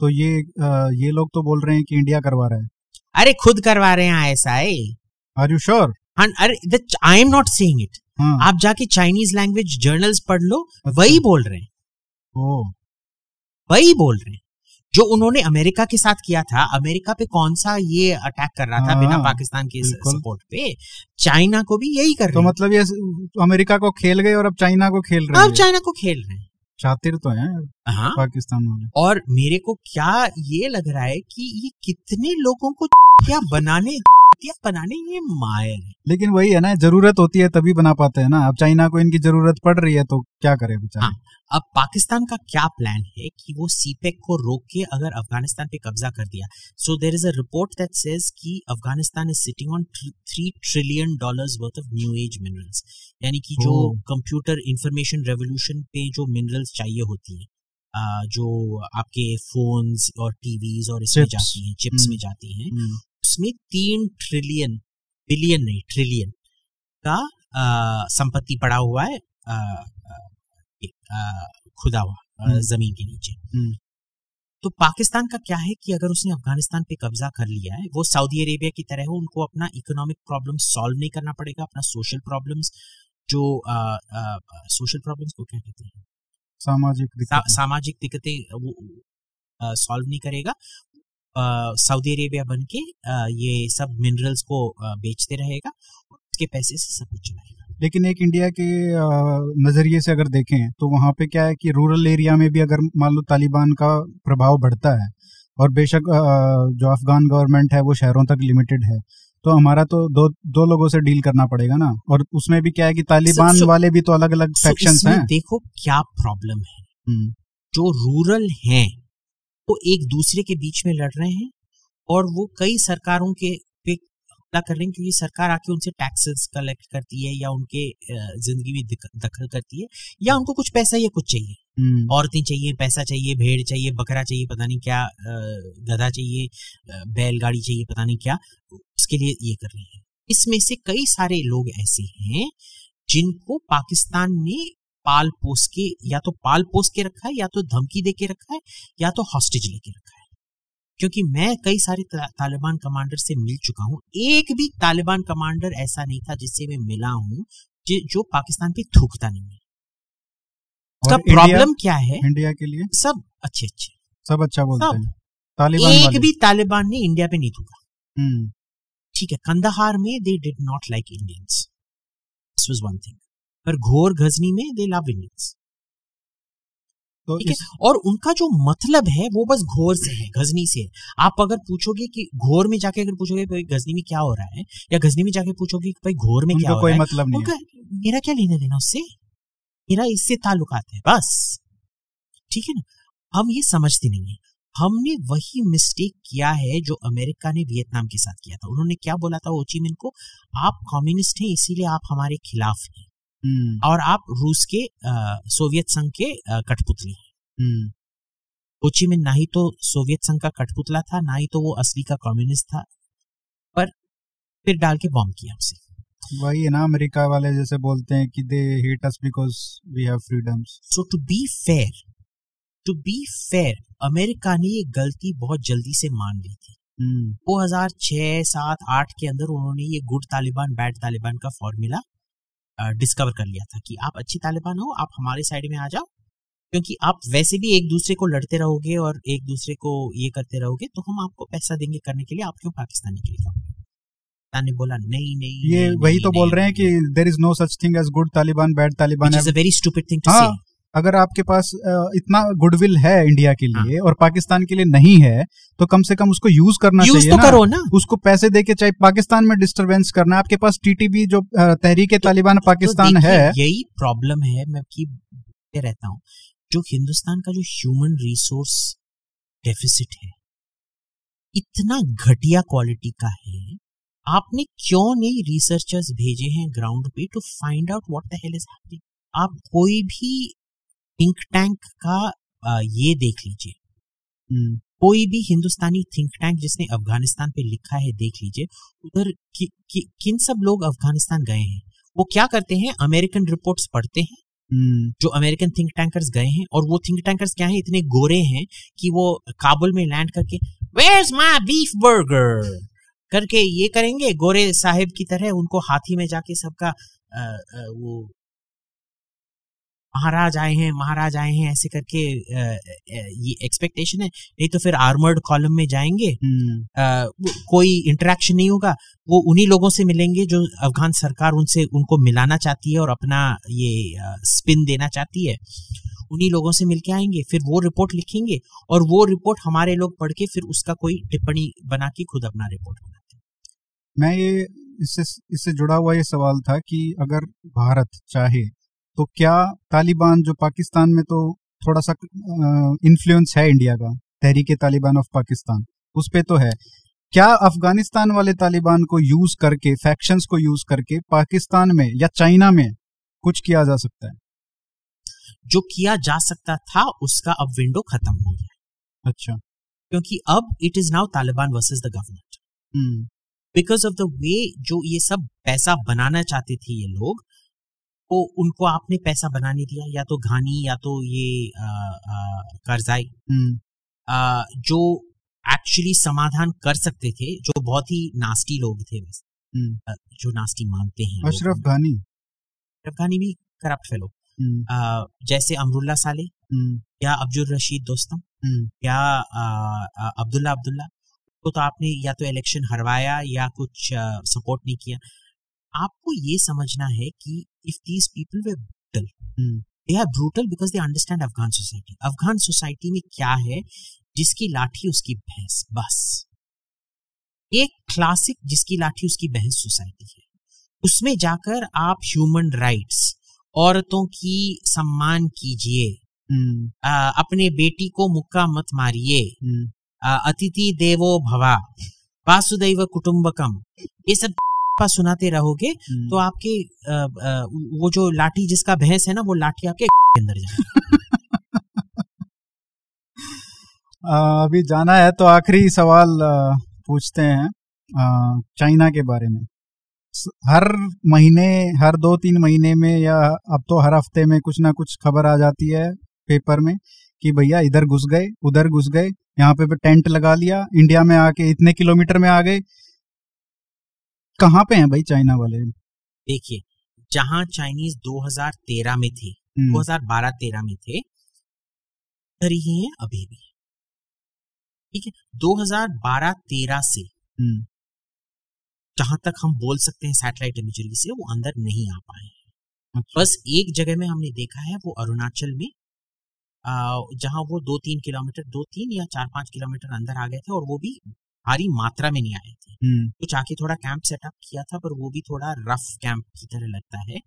तो ये अ, ये लोग तो बोल रहे हैं कि इंडिया करवा रहा है। अरे खुद करवा रहे हैं ऐसा है आर यू श्योर अरे I am not saying it हाँ आप जाके चाइनीज़ लैंग्वेज जर्नल्स पढ़ लो अच्छा। वही बोल रहे हैं। वही बोल रहे हैं। जो उन्होंने अमेरिका के साथ किया था अमेरिका पे कौन सा ये अटैक कर रहा था हाँ, बिना पाकिस्तान के सपोर्ट पे चाइना को भी यही कर तो रहे हैं। मतलब ये अमेरिका को खेल गए और अब चाइना को खेल रहे अब चाइना को खेल रहे हैं। शातिर तो है हाँ। पाकिस्तान वाले। और मेरे को क्या ये लग रहा है कि ये कितने लोगों को क्या बनाने क्या बनाने ये मायर है। लेकिन वही है ना ज़रूरत होती है तभी बना पाते हैं ना। अब चाइना को इनकी ज़रूरत पड़ रही है तो क्या करे बेचारे? हाँ। अब पाकिस्तान का क्या प्लान है कि वो सीपेक को रोक के अगर अफ़गानिस्तान पे कब्जा कर दिया। So there is a report that says कि Afghanistan is sitting on three trillion dollars worth of new age minerals यानी कि जो कंप्यूटर इंफॉर्मेशन रेवोल्यूशन पे जो मिनरल्स चाहिए होती हैं जो आपके फोन्स और टीवीज और इसमें जाती हैं चिप्स में हम्म। जाती हैं हम्म, उसमें तीन ट्रिलियन बिलियन नहीं ट्रिलियन का संपत्ति पड़ा हुआ है आ, आ, खुदा हुआ हम्म। ज़मीन के नीचे हम्म। तो पाकिस्तान का क्या है कि अगर उसने अफ़गानिस्तान पे कब्जा कर लिया है वो सऊदी अरेबिया की तरह हो उनको अपना इकोनॉमिक प्रॉब्लम सॉल्व नहीं करना पड़ेगा अपना सोशल प्रॉब्लम्स जो सोशल प्रॉब्लम्स को क्या कहते हैं सामाजिक सा। सामाजिक दिक्कतें वो सॉल्व नहीं करेगा सऊदी अरेबिया बन के ये सब मिनरल्स को बेचते रहेगा और उसके पैसे से सब कुछ चलाएगा। लेकिन एक इंडिया के नज़रिए से अगर देखें तो वहाँ पे क्या है कि रूरल एरिया में भी अगर मान लो तालिबान का प्रभाव बढ़ता है और बेशक जो अफगान गवर्नमेंट है वो शहरों तक लिमिटेड है तो हमारा तो दो दो लोगों से डील करना पड़ेगा ना। और उसमें भी क्या है कि तालिबान so- वाले भी तो अलग अलग इसमें हैं। देखो क्या प्रॉब्लम है। हम्म, जो रूरल हैं वो एक दूसरे के बीच में लड़ रहे हैं और वो कई सरकारों के पे हमला कर रहे हैं क्योंकि सरकार आके उनसे टैक्सेस कलेक्ट करती है या उनके ज़िंदगी में दखल करती है या उनको कुछ पैसा या कुछ चाहिए। हम्म, औरतें चाहिए पैसा चाहिए भेड़ चाहिए बकरा चाहिए पता नहीं क्या गधा चाहिए बैलगाड़ी चाहिए पता नहीं क्या उसके लिए ये कर रही है। इसमें से कई सारे लोग ऐसे हैं जिनको पाकिस्तान ने पाल पोस के या तो पाल पोस के रखा है या तो धमकी दे के रखा है या तो हॉस्टेज लेके रखा है। क्योंकि मैं कई सारे तालिबान कमांडर से मिल चुका हूँ। एक भी तालिबान कमांडर ऐसा नहीं था जिससे मैं मिला हूँ जो पाकिस्तान पे थूकता नहीं है। उसका प्रॉब्लम क्या है? इंडिया के लिए? सब अच्छे अच्छे। सब अच्छा बोलते सब। हैं। तालिबान एक भी तालिबान ने इंडिया पे नहीं थूका। हम्म, ठीक है कंदाहार में they did not like Indians this was one thing पर घोर गजनी में दे लव इंडियंस तो ठीक है इस और उनका जो मतलब है वो बस घोर से है गजनी से है। आप अगर पूछोगे कि घोर में जाके अगर पूछोगे भाई गजनी में क्या हो रहा है? या गजनी में जाके पूछोगे कि भाई घोर में क्या हो कोई रहा है? मतलब नहीं है। उनका मेरा क्या लेना देना उससे? मेरा इससे ताल्लुकात है बस। ठीक है ना? हम ये समझते नहीं है। हमने वही मिस्टेक किया है जो अमेरिका ने वियतनाम के साथ किया था। उन्होंने क्या बोला था ओचिमिन को? आप कम्युनिस्ट हैं इसीलिए आप हमारे खिलाफ हैं। और आप रूस के अ, सोवियत संघ के कठपुतली हैं। हम्म, होचिमिन ना ही तो सोवियत संघ का कठपुतला था ना ही तो वो असली का कम्युनिस्ट था पर फिर डाल के बॉम्ब किया उसे वही है ना अमेरिका वाले जैसे बोलते हैं कि they hate us because we have freedoms so to be fair to be fair America ने ये गलती बहुत जल्दी से मान ली थी। 2006 7 8 के अंदर उन्होंने ये गुड तालिबान बैड तालिबान का फॉर्मूला डिस्कवर कर लिया था कि आप अच्छी तालिबान हो आप हमारे साइड में आ जाओ। क्योंकि आप वैसे भी एक दूसरे को लड़ते रहोगे और एक दूसरे को ये करते रहोगे तो हम आपको पैसा देंगे करने के लिए आप क्यों पाकिस्तानी के लिए पाकिस्तान ने बोला नहीं नहीं ये नहीं, वही नहीं, तो नहीं, बोल रहे हैं कि there is no such thing as good Taliban bad Taliban which is a हाँ. अगर आपके पास इतना गुडविल है इंडिया के हाँ। लिए और पाकिस्तान के लिए नहीं है तो कम से कम उसको यूज़ करना यूज़ चाहिए तो ना करो ना उसको पैसे दे के चाहे पाकिस्तान में डिस्टरबेंस करना आपके पास टीटीबी जो तहरीक तालिबान पाकिस्तान तो है यही प्रॉब्लम है मैं की रहता हूँ जो हिंदुस्तान का जो ह्यूमन रिसोर्स डेफिसिट है इतना घटिया क्वालिटी का है आपने क्यों नहीं रिसर्चर्स भेजे हैं ग्राउंड पे to find out what the hell is happening आप कोई भी थिंक टैंक का ये देख लीजिए। हम्म, कोई भी हिंदुस्तानी थिंक टैंक जिसने अफ़गानिस्तान पे लिखा है देख लीजिए। उधर कि, कि, किन सब लोग अफ़गानिस्तान गए हैं? वो क्या करते हैं? अमेरिकन रिपोर्ट्स पढ़ते हैं हम्म, जो अमेरिकन थिंक टैंकर्स गए हैं और वो थिंक टैंकर्स क्या है? इतने गोरे हैं कि वो काबुल में लैंड करके वेयर्स माय बीफ बर्गर करके ये करेंगे गोरे साहिब की तरह उनको हाथी में जाके सबका वो महाराज आए हैं महाराज आए हैं ऐसे करके ये एक्सपेक्टेशन है। नहीं तो फिर आर्मर्ड कॉलम में जाएँगे। हम्म, अ, वो- कोई इंटरेक्शन नहीं होगा। वो उन्हीं लोगों से मिलेंगे जो अफगान सरकार उनसे उनको मिलाना चाहती है और अपना ये स्पिन देना चाहती है। उन्हीं लोगों से मिलके आएँगे फिर वो रिपोर्ट लिखेंगे और वो रिपोर्ट हमारे लोग पढ़ के फिर उसका कोई टिप्पणी बना के खुद अपना रिपोर्ट बनाते हैं। मैं ये इससे इससे जुड़ा हुआ ये सवाल था कि अगर भारत चाहे तो क्या तालिबान जो पाकिस्तान में तो थोड़ा सा इन्फ्लुएंस है इंडिया का? तहरीक तालिबान ऑफ़ पाकिस्तान। उस पे तो है। क्या अफ़गानिस्तान वाले तालिबान को यूज़ करके फैक्शंस को यूज़ करके पाकिस्तान में या चाइना में कुछ किया जा सकता है? जो किया जा सकता था उसका अब विंडो खत्म हो गया। अच्छा। क्योंकि अब it is now Taliban versus the government because of the way जो ये सब पैसा बनाना चाहते थे ये लोग तो उनको आपने पैसा बनाने दिया या तो घानी या तो ये करजाई। हम्म। जो एक्चुअली समाधान कर सकते थे जो बहुत ही नास्टी लोग थे वैसे हम्म। जो नास्टी मानते हैं अशरफ घानी? अशरफ घानी भी करप्ट फेलो हम्म। जैसे अमरुल्ला साले या अब्दुल रशीद दोस्तम या अब्दुल्ला अब्दुल्ला को तो आपने या तो इलेक्शन हरवाया या कुछ सपोर्ट नहीं किया। आपको ये समझना है कि if these people were brutal they are brutal because they understand Afghan society Afghan society में क्या है? जिसकी लाठी उसकी भैंस बस। एक क्लासिक जिसकी लाठी उसकी भैंस सोसाइटी है। उसमें जाकर आप ह्यूमन राइट्स औरतों की सम्मान कीजिए। हम्म अपने बेटी को मुक्का मत मारिए। हम्म अतिथि देवो भवा वासुदैव कुटुंबकम। ये सब सुनाते रहोगे हम्म। तो आपके आ, आ, वो जो लाठी जिसका भैंस है ना वो लाठी आपके अंदर जाए अभी जाना है तो आखिरी सवाल पूछते हैं चाइना के बारे में हर महीने हर दो तीन महीने में या अब तो हर हफ़्ते में कुछ ना कुछ खबर आ जाती है पेपर में कि भैया इधर घुस गए उधर घुस गए यहाँ पे टेंट लगा लिया इंडिया में आके इतने किलोमीटर में आ गए कहाँ पे हैं भाई चाइना वाले? देखिए जहाँ चाइनीज़ 2013 में थे हम्म, 2012-13 में थे ही हैं अभी भी। ठीक है 2012-13 से हम्म, जहाँ तक हम बोल सकते हैं सैटेलाइट इमेजरी से वो अंदर नहीं आ पाए हैं। अच्छा, बस एक जगह में हमने देखा है वो अरुणाचल में जहाँ वो दो तीन किलोमीटर दो तीन या चार पाँच किलोमीटर अंदर आ गए थे और वो भी भारी मात्रा में नहीं आए थे। हम्म, कुछ आके थोड़ा कैंप सेटअप किया था पर वो भी थोड़ा रफ कैंप की तरह लगता है।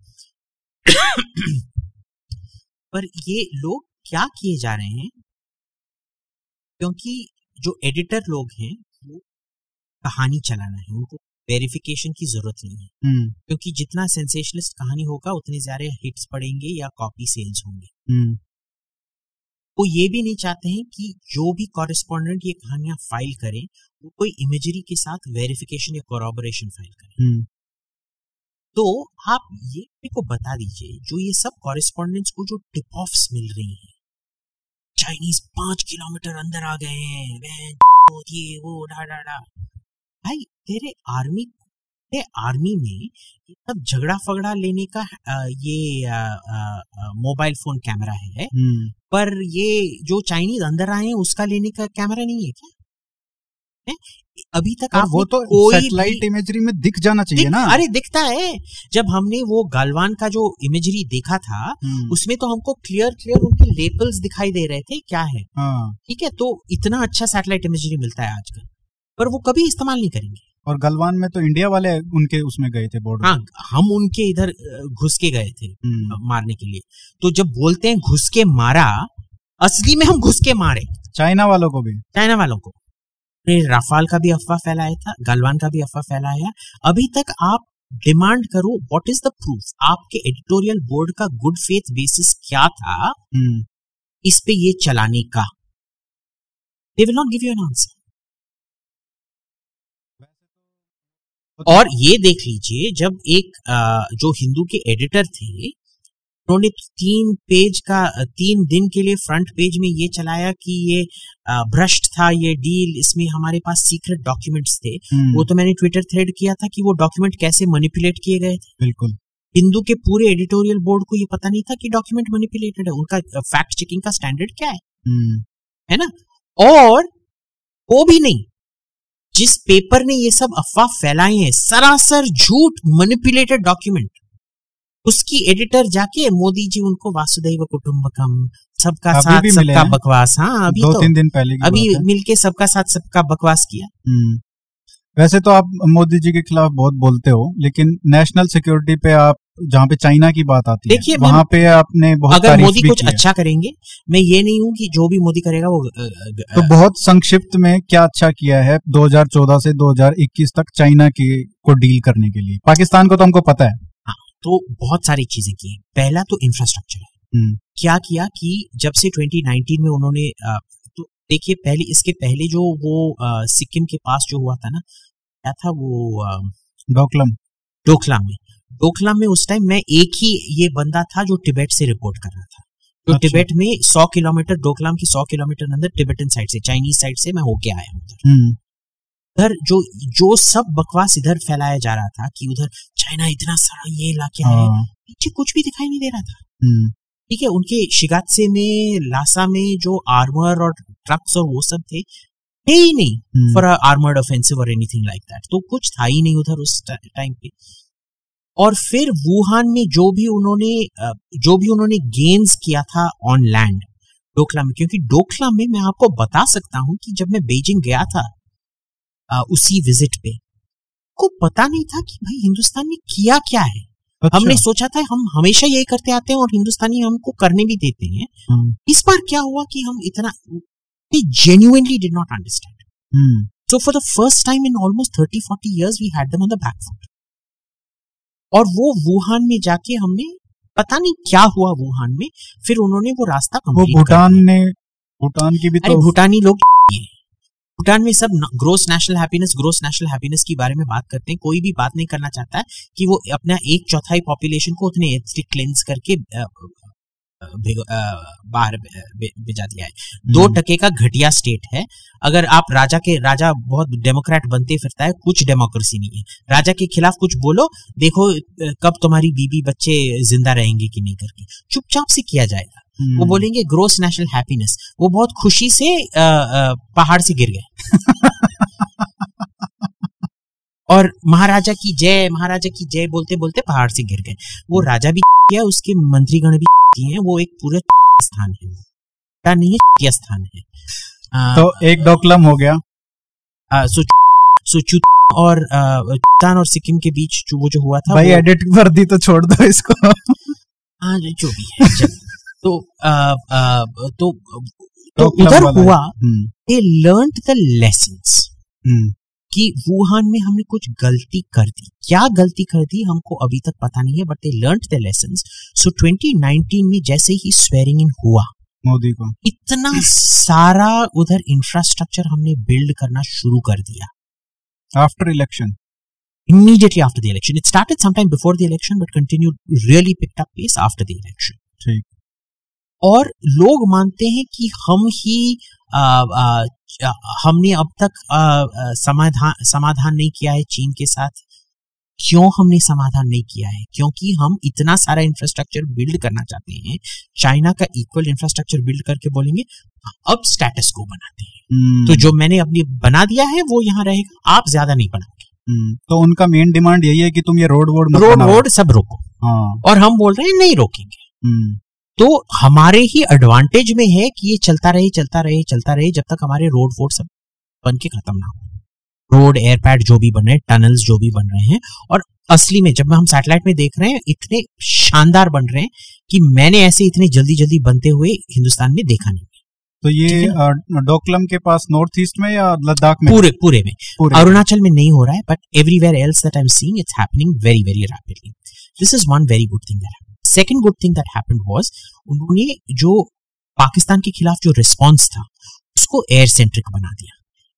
पर ये लोग क्या किए जा रहे हैं? क्योंकि जो एडिटर लोग हैं वो कहानी चलाना है उनको वेरिफिकेशन की ज़रूरत नहीं है। हम्म, क्योंकि जितना सेंसेशनलिस्ट कहानी होगा उतने ज़्यादा हिट्स पड़ेंगे या कॉपी सेल्स होंगे। हम्म, वो ये भी नहीं चाहते हैं कि जो भी कॉरेस्पॉन्डेंट ये कहानियाँ फ़ाइल करें वो कोई इमेजरी के साथ वेरिफिकेशन या कोरोबोरेशन फ़ाइल करें। हम्म, तो आप ये मेरे को बता दीजिए जो ये सब कॉरेस्पॉन्डेंट्स को जो टिप ऑफ्स मिल रही हैं चाइनीज़ पाँच किलोमीटर अंदर आ गए हैं ये वो डा डा डा भाई तेरे आर्मी तेरे आर्मी में सब झगड़ा फगड़ा लेने का ये मोबाइल फ़ोन कैमरा है। हम्म, पर ये जो चाइनीज़ अंदर आए उसका लेने का कैमरा नहीं है क्या? है? अभी तक और आपने वो तो सैटेलाइट इमेजरी में दिख जाना चाहिए दिख- ना। अरे दिखता है। जब हमने वो गालवान का जो इमेजरी देखा था हम्म, उसमें तो हमको क्लियर क्लियर उनके लेबल्स दिखाई दे रहे थे क्या है। हाँ। ठीक है तो इतना अच्छा सैटेलाइट इमेजरी मिलता है आजकल। पर वो कभी इस्तेमाल नहीं करेंगे। और गलवान में तो इंडिया वाले उनके उसमें गए थे बॉर्डर हाँ हम उनके इधर घुस के गए थे हम्म, मारने के लिए। तो जब बोलते हैं घुस के मारा असली में हम घुस के मारे। चाइना वालों को भी। चाइना वालों को। राफाल का भी अफवाह फैलाया था गलवान का भी अफवाह फैलाया। अभी तक आप डिमांड करो व्हाट इज़ द प्रूफ आपके एडिटोरियल बोर्ड का गुड फेथ बेसिस क्या था? हम्म, इस पे ये चलाने का। They will not give you an answer और ये देख लीजिए जब एक जो हिंदू के एडिटर थे उन्होंने तीन पेज का तीन दिन के लिए फ्रंट पेज में ये चलाया कि ये भ्रष्ट था ये डील इसमें हमारे पास सीक्रेट डॉक्यूमेंट्स थे। हम्म, वो तो मैंने ट्विटर थ्रेड किया था कि वो डॉक्यूमेंट कैसे मैनिपुलेट किए गए थे। बिल्कुल। हिंदू के पूरे एडिटोरियल बोर्ड को ये पता नहीं था कि डॉक्यूमेंट मैनिपुलेटेड है। उनका फैक्ट चेकिंग का स्टैंडर्ड क्या है? हम्म, है ना? और वो भी नहीं। जिस पेपर ने ये सब अफवाह फैलाई है सरासर झूठ मनिपुलेटेड डॉक्यूमेंट उसकी एडिटर जाके मोदी जी उनको वासुदेव कुटुंबकम सबका साथ सबका बकवास। हाँ अभी दो तो तीन दिन पहले अभी मिलके सबका साथ सबका बकवास किया। हम्म। वैसे तो आप मोदी जी के खिलाफ बहुत बोलते हो लेकिन नेशनल सिक्योरिटी पे आप जहाँ पे चाइना की बात आती देखिए, है वहाँ पे आपने बहुत अगर मोदी कुछ अच्छा करेंगे मैं ये नहीं हूँ कि जो भी मोदी करेगा वो अ, अ, तो बहुत संक्षिप्त में क्या अच्छा किया है 2014 से 2021 तक चाइना के को डील करने के लिए? पाकिस्तान को तो हमको पता है। तो बहुत सारी चीज़ें की हैं। पहला तो इंफ्रास्ट्रक्चर है। हम्म, क्या किया कि जब से 2019 में उन्होंने तो देखिए पहले इसके पहले जो वो सिक्किम के पास जो हुआ था ना क्या था वो डोकलम डोकलाम में। डोकलाम में उस टाइम मैं एक ही ये बंदा था जो टिबेट से रिपोर्ट कर रहा था। जो अच्छा। टिबेट में 100 किलोमीटर डोकलाम की 100 किलोमीटर अंदर टिबेटन साइड से चाइनीज़ साइड से मैं होके आया हूँ उधर। हम्म, उधर जो जो सब बकवास इधर फैलाया जा रहा था कि उधर चाइना इतना सारा ये इलाके है हाँ, पीछे कुछ भी दिखाई नहीं दे रहा था। हम्म, ठीक है उनके शिगात्से में लासा में जो आर्मर और ट्रक्स और वो सब थे थे ही नहीं फॉर आर्मर्ड ऑफेंसिव और एनीथिंग लाइक दैट तो कुछ था ही नहीं उधर उस टाइम पे। और फिर वुहान में जो भी उन्होंने जो भी उन्होंने गेन्स किया था ऑन लैंड डोकला में क्योंकि डोकला में मैं आपको बता सकता हूँ कि जब मैं बेजिंग गया था अ, उसी विज़िट पे को पता नहीं था कि भाई हिंदुस्तान ने किया क्या है। अच्छा, हमने सोचा था हम हमेशा यही करते आते हैं और हिंदुस्तानी हमको करने भी देते हैं। हम्म, इस बार क्या हुआ कि हम इतना we genuinely did not understand. Hmm, so for the first time in almost 30 40 years we had them on the back foot. और वो वुहान में जाके हमने पता नहीं क्या हुआ वुहान में फिर उन्होंने वो रास्ता वो भूटान ने भूटान की भी अरे तो भूटानी लोग भूटान में सब gross national happiness gross national happiness के बारे में बात करते हैं। कोई भी बात नहीं करना चाहता है कि वो अपना एक चौथाई पॉपुलेशन को उतने एथनिक क्लेंस करके बाहर भेजा दिया है। दो हम्म, टके का घटिया स्टेट है। अगर आप राजा के राजा बहुत डेमोक्रेट बनते फिरता है कुछ डेमोक्रेसी नहीं है। राजा के खिलाफ कुछ बोलो देखो कब तुम्हारी बीबी बच्चे ज़िंदा रहेंगे कि नहीं करके। चुपचाप से किया जाएगा। हम्म, वो बोलेंगे ग्रोस नेशनल हैप्पीनेस वो बहुत खुशी से अ, अ, पहाड़ से गिर गए। और महाराजा की जय महाराजा की जय बोलते बोलते पहाड़ से गिर गए। वो राजा भी किया उसके मंत्रीगण भी हैं वो एक पूरा स्थान है। क्या नहीं है स्थान है। तो एक डोकलम हो गया। सो सो और चूतान और सिक्किम के बीच जो वो जो हुआ था भाई एडिट कर दी तो छोड़ दो इसको। हाँ जो भी है तो अ, अ, तो तो उधर हुआ दे लर्न द हम्म, कि वुहान में हमने कुछ गलती कर दी। क्या गलती कर दी हमको अभी तक पता नहीं है but they learn the lessons so 2019 में जैसे ही स्वेरिंग इन हुआ मोदी को। इतना सारा उधर इंफ्रास्ट्रक्चर हमने बिल्ड करना शुरू कर दिया। After election immediately after the election. It started sometime before the election, but continued really picked up pace after the election. ठीक। और लोग मानते हैं कि हम ही हमने अब तक समाधान समाधान नहीं किया है चीन के साथ? क्यों हमने समाधान नहीं किया है? क्योंकि हम इतना सारा इंफ्रास्ट्रक्चर बिल्ड करना चाहते हैं चाइना का इक्वल इंफ्रास्ट्रक्चर बिल्ड करके बोलेंगे अब स्टेटस को बनाते हैं। हम्म, तो जो मैंने अपनी बना दिया है वो यहाँ रहेगा आप ज़्यादा नहीं बनाओगे। हम्म, तो उनका मेन डिमांड यही है कि तुम ये रोड वोड रोड वोड सब रोको। हाँ। और हम बोल रहे हैं नहीं रोकेंगे। हम्म, तो हमारे ही एडवांटेज में है कि ये चलता रहे चलता रहे चलता रहे जब तक हमारे रोड वोड सब बन के खत्म ना हो। रोड एयरपैड जो भी बन रहे हैं टनल्स जो भी बन रहे हैं और असली में जब हम सैटेलाइट में देख रहे हैं इतने शानदार बन रहे हैं कि मैंने ऐसे इतने जल्दी जल्दी बनते हुए हिंदुस्तान में देखा नहीं। तो ये डोकलम के पास नॉर्थ ईस्ट में या लद्दाख में? पूरे पूरे में। अरुणाचल में नहीं हो रहा है but everywhere else that I am seeing it's happening very very rapidly this is one very good thing that second good thing that happened was उन्होंने जो पाकिस्तान के खिलाफ जो रिस्पांस था उसको एयर सेंट्रिक बना दिया।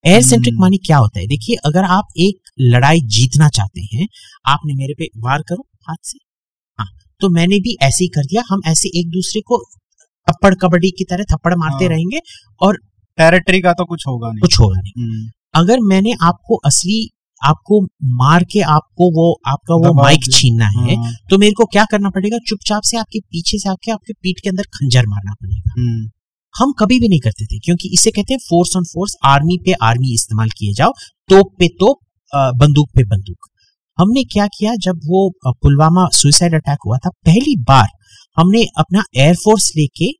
एयर सेंट्रिक हम्म। मानी क्या होता है? देखिए अगर आप एक लड़ाई जीतना चाहते हैं आपने मेरे पे वार करो हाथ से। हाँ तो मैंने भी ऐसे ही कर दिया। हम ऐसे एक दूसरे को थप्पड़ कबड्डी की तरह थप्पड़ मारते हाँ। रहेंगे और टेरिटरी का तो कुछ होगा नहीं। कुछ होगा नहीं। हम्म, अगर मैंने आपको असली आपको मार के आपको वो आपका वो माइक छीनना है हाँ, तो मेरे को क्या करना पड़ेगा? चुपचाप से आपके पीछे से आके आपके पीठ के अंदर खंजर मारना पड़ेगा। हम्म, हम कभी भी नहीं करते थे क्योंकि इसे कहते हैं फोर्स ऑन फोर्स आर्मी पे आर्मी इस्तेमाल किए जाओ तोप पे तोप बंदूक पे बंदूक। हमने क्या किया जब वो पुलवामा सुसाइड अटैक हुआ था पहली बार हमने अपना एयरफोर्स लेके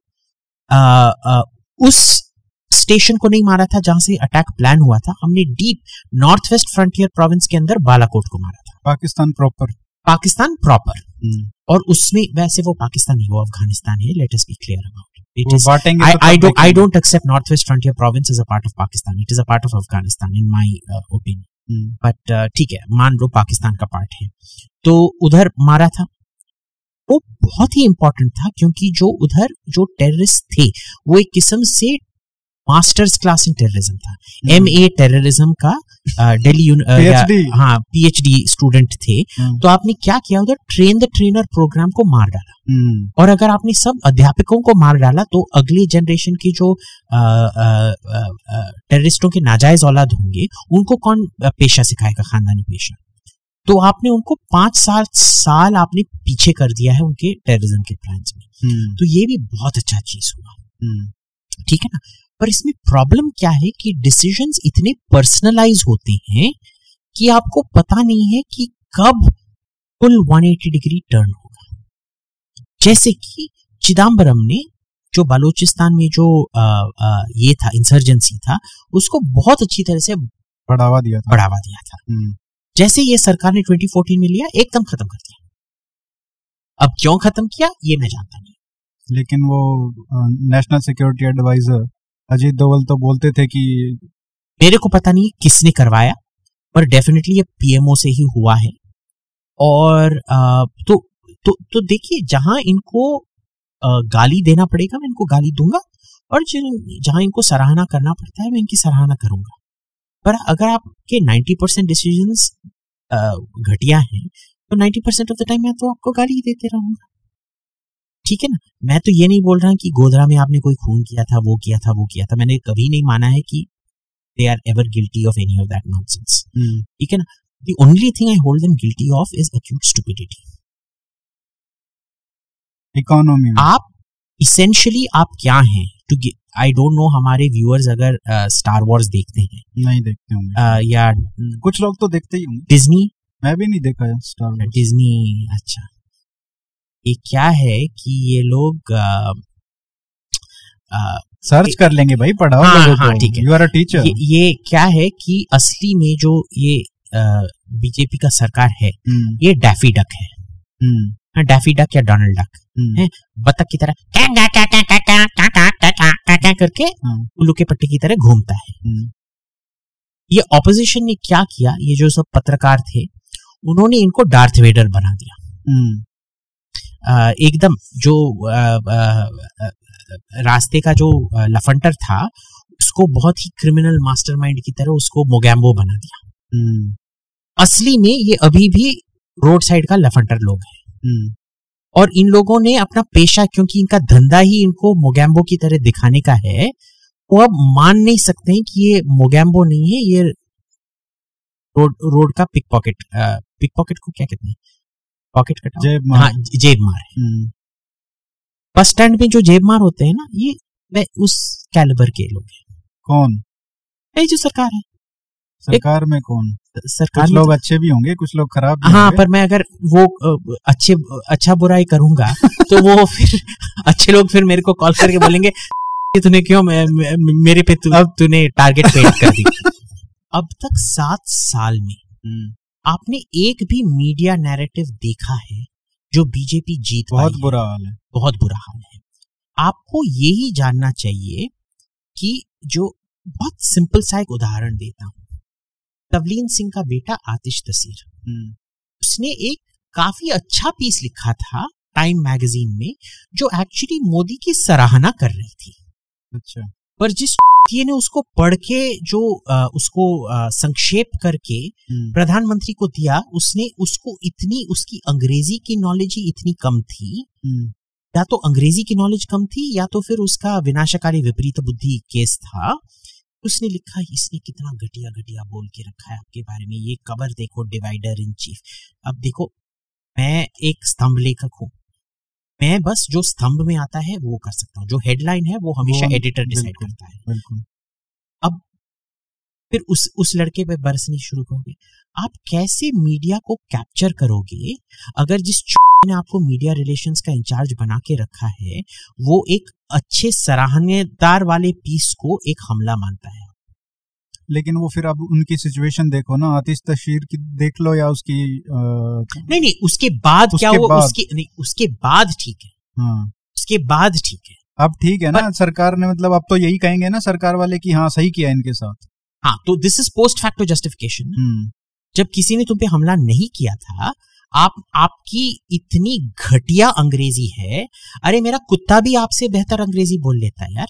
उस स्टेशन को नहीं मारा था जहाँ से अटैक प्लान हुआ था। हमने deep north west frontier province के अंदर बालाकोट को मारा था। पाकिस्तान प्रॉपर पाकिस्तान प्रॉपर हम्म, और उसमें वैसे वो पाकिस्तान नहीं वो अफ़गानिस्तान है let us be clear about it वो इज़ बांटेंगे I, I तब don't I देखेंगे। don't accept Northwest Frontier Province as a part of Pakistan. It is a part of Afghanistan in my uh, opinion. uh, ठीक है मान लो पाकिस्तान का part है। तो उधर मारा था। वो बहुत ही इंपॉर्टेंट था क्योंकि जो उधर जो टेररिस्ट थे वो एक किस्म से मास्टर्स क्लास इन टेररिज्म था. एम ए टेररिज्म का अ, दिल्ली यून- अ, या- PhD हाँ पीएचडी स्टूडेंट थे. हम्म, तो आपने क्या किया उधर? ट्रेन द ट्रेनर प्रोग्राम को मार डाला. हम्म, और अगर आपने सब अध्यापकों को मार डाला तो अगली जनरेशन की जो टेररिस्टों के नाजायज औलाद होंगे उनको कौन पेशा सिखाएगा खानदानी पेशा? तो आपने उनको पाँच सात साल आपने पीछे कर दिया है उनके टेररिज्म के प्लान्स में। हम्म, तो ये भी बहुत अच्छा चीज़ हुआ। ठीक है ना? पर इसमें प्रॉब्लम क्या है कि डिसीजंस इतने पर्सनलाइज होते हैं कि आपको पता नहीं है कि कब फुल 180 डिग्री टर्न होगा। जैसे कि चिदम्बरम ने जो बलूचिस्तान में जो आ, आ, ये था इंसर्जेंसी था उसको बहुत अच्छी तरह से बढ़ावा दिया था। बढ़ावा दिया था। हम्म, जैसे ये सरकार ने 2014 में लिया एकदम खत्म कर दिया। अब क्यों खत्म किया ये मैं जानता नहीं। लेकिन वो national security adviser Ajit Doval तो बोलते थे कि मेरे को पता नहीं किसने करवाया, पर डेफिनेटली ये पीएमओ से ही हुआ है। और तो तो तो देखिए, जहाँ इनको गाली देना पड़ेगा, मैं इनको गाली दूँगा, और जहाँ इनको सराहना करना पड़ता है, मैं इनकी सराहना करूँगा। पर अगर आपके 90 परसेंट डिसीज़न घटिया हैं तो 90 परसेंट ऑफ़ द टाइम मैं तो आपको गाली ही देते रहूँगा। ठीक है ना? मैं तो ये नहीं बोल रहा कि गोधरा में आपने कोई खून किया था वो किया था वो किया था। मैंने कभी नहीं माना है कि they are ever guilty of any of that nonsense ठीक है ना? The only thing I hold them guilty of is acute stupidity economy आप इसेंशियली आप क्या हैं? टू आई डोंट नो हमारे व्यूअर्स अगर स्टार uh, वॉर्स देखते हैं। नहीं देखते होंगे। Uh, या कुछ लोग तो देखते ही होंगे। डिज्नी मैं भी नहीं देखा है स्टार डिज्नी अच्छा। ये क्या है कि ये लोग आ, आ, सर्च कर लेंगे भाई पढ़ाओ हाँ, हाँ, ठीक है यू आर अ टीचर ये, ये क्या है कि असली में जो ये बीजेपी का सरकार है ये डैफी डक है हाँ, डैफी डक या डोनाल्ड डक है बतख की तरह करके उल्लू के पट्टी की तरह घूमता है ये ऑपोजिशन ने क्या किया ये जो सब पत्रकार थे उन्होंने इनको डार्थ वेडर बना दिया एकदम जो रास्ते का जो लफंटर था उसको बहुत ही क्रिमिनल मास्टरमाइंड की तरह उसको मोगैम्बो बना दिया। असली में ये अभी भी रोड साइड का लफंटर लोग हैं। और इन लोगों ने अपना पेशा क्योंकि इनका धंधा ही इनको मोगैम्बो की तरह दिखाने का है वो अब मान नहीं सकते हैं कि ये मोगैम्बो नहीं है ये रोड रोड का पिक पॉकेट पिक पॉकेट को क्या कहते हैं? पॉकेट कटा जेब हाँ मार जेब मार है। हम्म, बस स्टैंड में जो जेब मार होते हैं ना ये वे उस कैलिबर के लोग हैं। कौन? ये जो सरकार है। सरकार में कौन? सरकार कुछ लोग अच्छे भी होंगे कुछ लोग खराब भी हाँ पर मैं अगर वो अच्छे अच्छा बुराई करूँगा तो वो फिर अच्छे लोग फिर मेरे को कॉल करके बोलेंगे "ये तूने क्यों मैं, मैं, मेरे पे तू, अब तूने टारगेट पेंट कर दी? अब तक सात साल में हम्म, आपने एक भी मीडिया नैरेटिव देखा है जो बीजेपी जीत बहुत? बुरा हाल है। बहुत बुरा हाल है। आपको यही जानना चाहिए कि जो बहुत सिंपल सा एक उदाहरण देता हूँ। तवलीन सिंह का बेटा आतिश तसीर। हम्म, उसने एक काफ़ी अच्छा पीस लिखा था टाइम मैगजीन में जो एक्चुअली मोदी की सराहना कर रही थी। अच्छा। पर जिस ये ने उसको पढ़ के जो आ, उसको आ, संक्षेप करके हम्म, प्रधानमंत्री को दिया उसने उसको इतनी उसकी अंग्रेज़ी की नॉलेज ही इतनी कम थी। हम्म, या तो अंग्रेज़ी की नॉलेज कम थी या तो फिर उसका विनाशकारी विपरीत बुद्धि केस था। उसने लिखा इसने कितना घटिया घटिया बोल के रखा है आपके बारे में। ये कवर देखो डिवाइडर इन चीफ. अब देखो मैं एक स्तंभ लेखक हूँ। मैं बस जो स्तंभ में आता है वो कर सकता हूँ। जो हेडलाइन है वो हमेशा वो- एडिटर डिसाइड करता है। अब फिर उस उस लड़के पे बरसनी शुरू करोगे। आप कैसे मीडिया को कैप्चर करोगे? अगर जिस ने आपको मीडिया रिलेशंस का इंचार्ज बना के रखा है वो एक अच्छे सराहनेदार वाले पीस को एक हमला मानता है। लेकिन वो फिर अब उनकी सिचुएशन देखो ना आतिश तशीर की देख लो या उसकी अ, नहीं नहीं उसके बाद उसके क्या वो बाद। उसके नहीं उसके बाद ठीक है। हाँ। उसके बाद ठीक है। अब ठीक है ना सरकार ने मतलब अब तो यही कहेंगे ना सरकार वाले की हाँ सही किया इनके साथ। हाँ तो this is post facto justification हम्म, जब किसी ने तुम पे हमला नहीं किया था आप आपकी इतनी घटिया अंग्रेज़ी है अरे मेरा कुत्ता भी आपसे बेहतर अंग्रेज़ी बोल लेता है यार।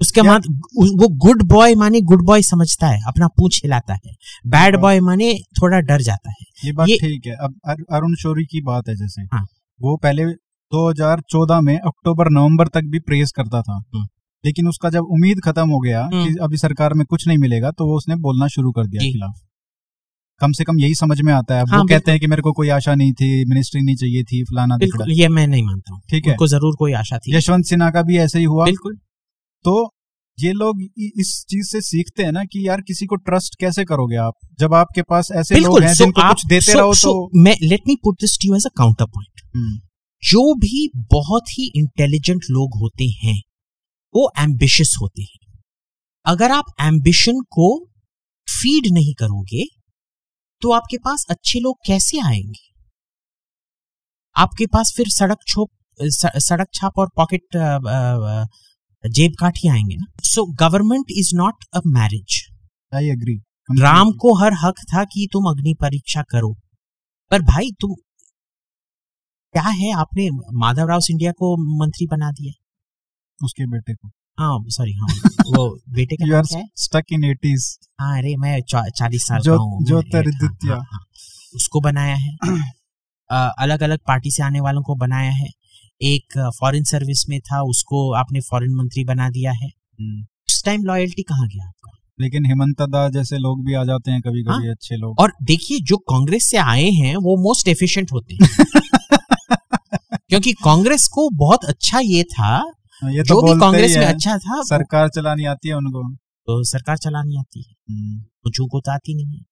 उसके बाद वो गुड बॉय माने गुड बॉय समझता है अपना पूंछ हिलाता है। बैड बॉय माने थोड़ा डर जाता है। ये बात ठीक है। अब अरुण शोरी की बात है जैसे। हाँ। वो पहले 2014 में अक्टूबर नवंबर तक भी प्रेस करता था। हम्म। लेकिन उसका जब उम्मीद खत्म हो गया कि हम्म। अभी सरकार में कुछ नहीं मिलेगा तो वो उसने बोलना शुरू कर दिया खिलाफ। कम से कम यही समझ में आता है। हाँ, वो कहते हैं कि मेरे को कोई आशा नहीं थी मिनिस्ट्री नहीं चाहिए थी फलाना ये मैं नहीं मानता हूँ। ठीक है। ज़रूर कोई आशा थी। यशवंत सिन्हा का भी ऐसे ही हुआ। बिल्कुल। तो ये लोग इस चीज़ से सीखते हैं ना कि यार किसी को ट्रस्ट कैसे करोगे आप? जब आपके पास ऐसे लोग हैं जिनको आप कुछ देते रहो तो मैं let me put this to as a counter point जो भी बहुत ही इंटेलिजेंट लोग होते हैं वो एम्बिशियस होते हैं। अगर आप एम्बिशन को फ़ीड नहीं करोगे तो आपके पास अच्छे लोग कैसे आएँगे? आपके पास फिर सड़क छोप सड़क छाप और पॉकेट जेब काट ही आएँगे ना। So government is not a marriage I agree Ram को हर हक था कि तुम अग्नि परीक्षा करो। पर भाई तुम क्या है? आपने माधवराव सिंधिया को मंत्री बना दिया। उसके बेटे को। हाँ सॉरी हाँ। वो बेटे का नाम क्या है? स्टक इन एटीज हाँ अरे मैं चालीस साल जो- का हूँ। जो हाँ, हाँ, हाँ, उसको बनाया है। अलग अलग पार्टी से आने वालों को बनाया है। एक फॉरेन सर्विस में था उसको आपने फॉरेन मंत्री बना दिया है। उस टाइम लॉयल्टी कहाँ गया आपका? लेकिन हेमंत दा जैसे लोग भी आ जाते हैं कभी कभी हाँ। अच्छे लोग। और देखिए जो कांग्रेस से आए हैं वो मोस्ट एफिशिएंट होते हैं। क्योंकि कांग्रेस को बहुत अच्छा ये था ये तो जो भी कांग्रेस में अच्छा था सरकार चलानी आती है उनको। तो सरकार चलानी आती है। हम्म, मुझू को तो आती नहीं है।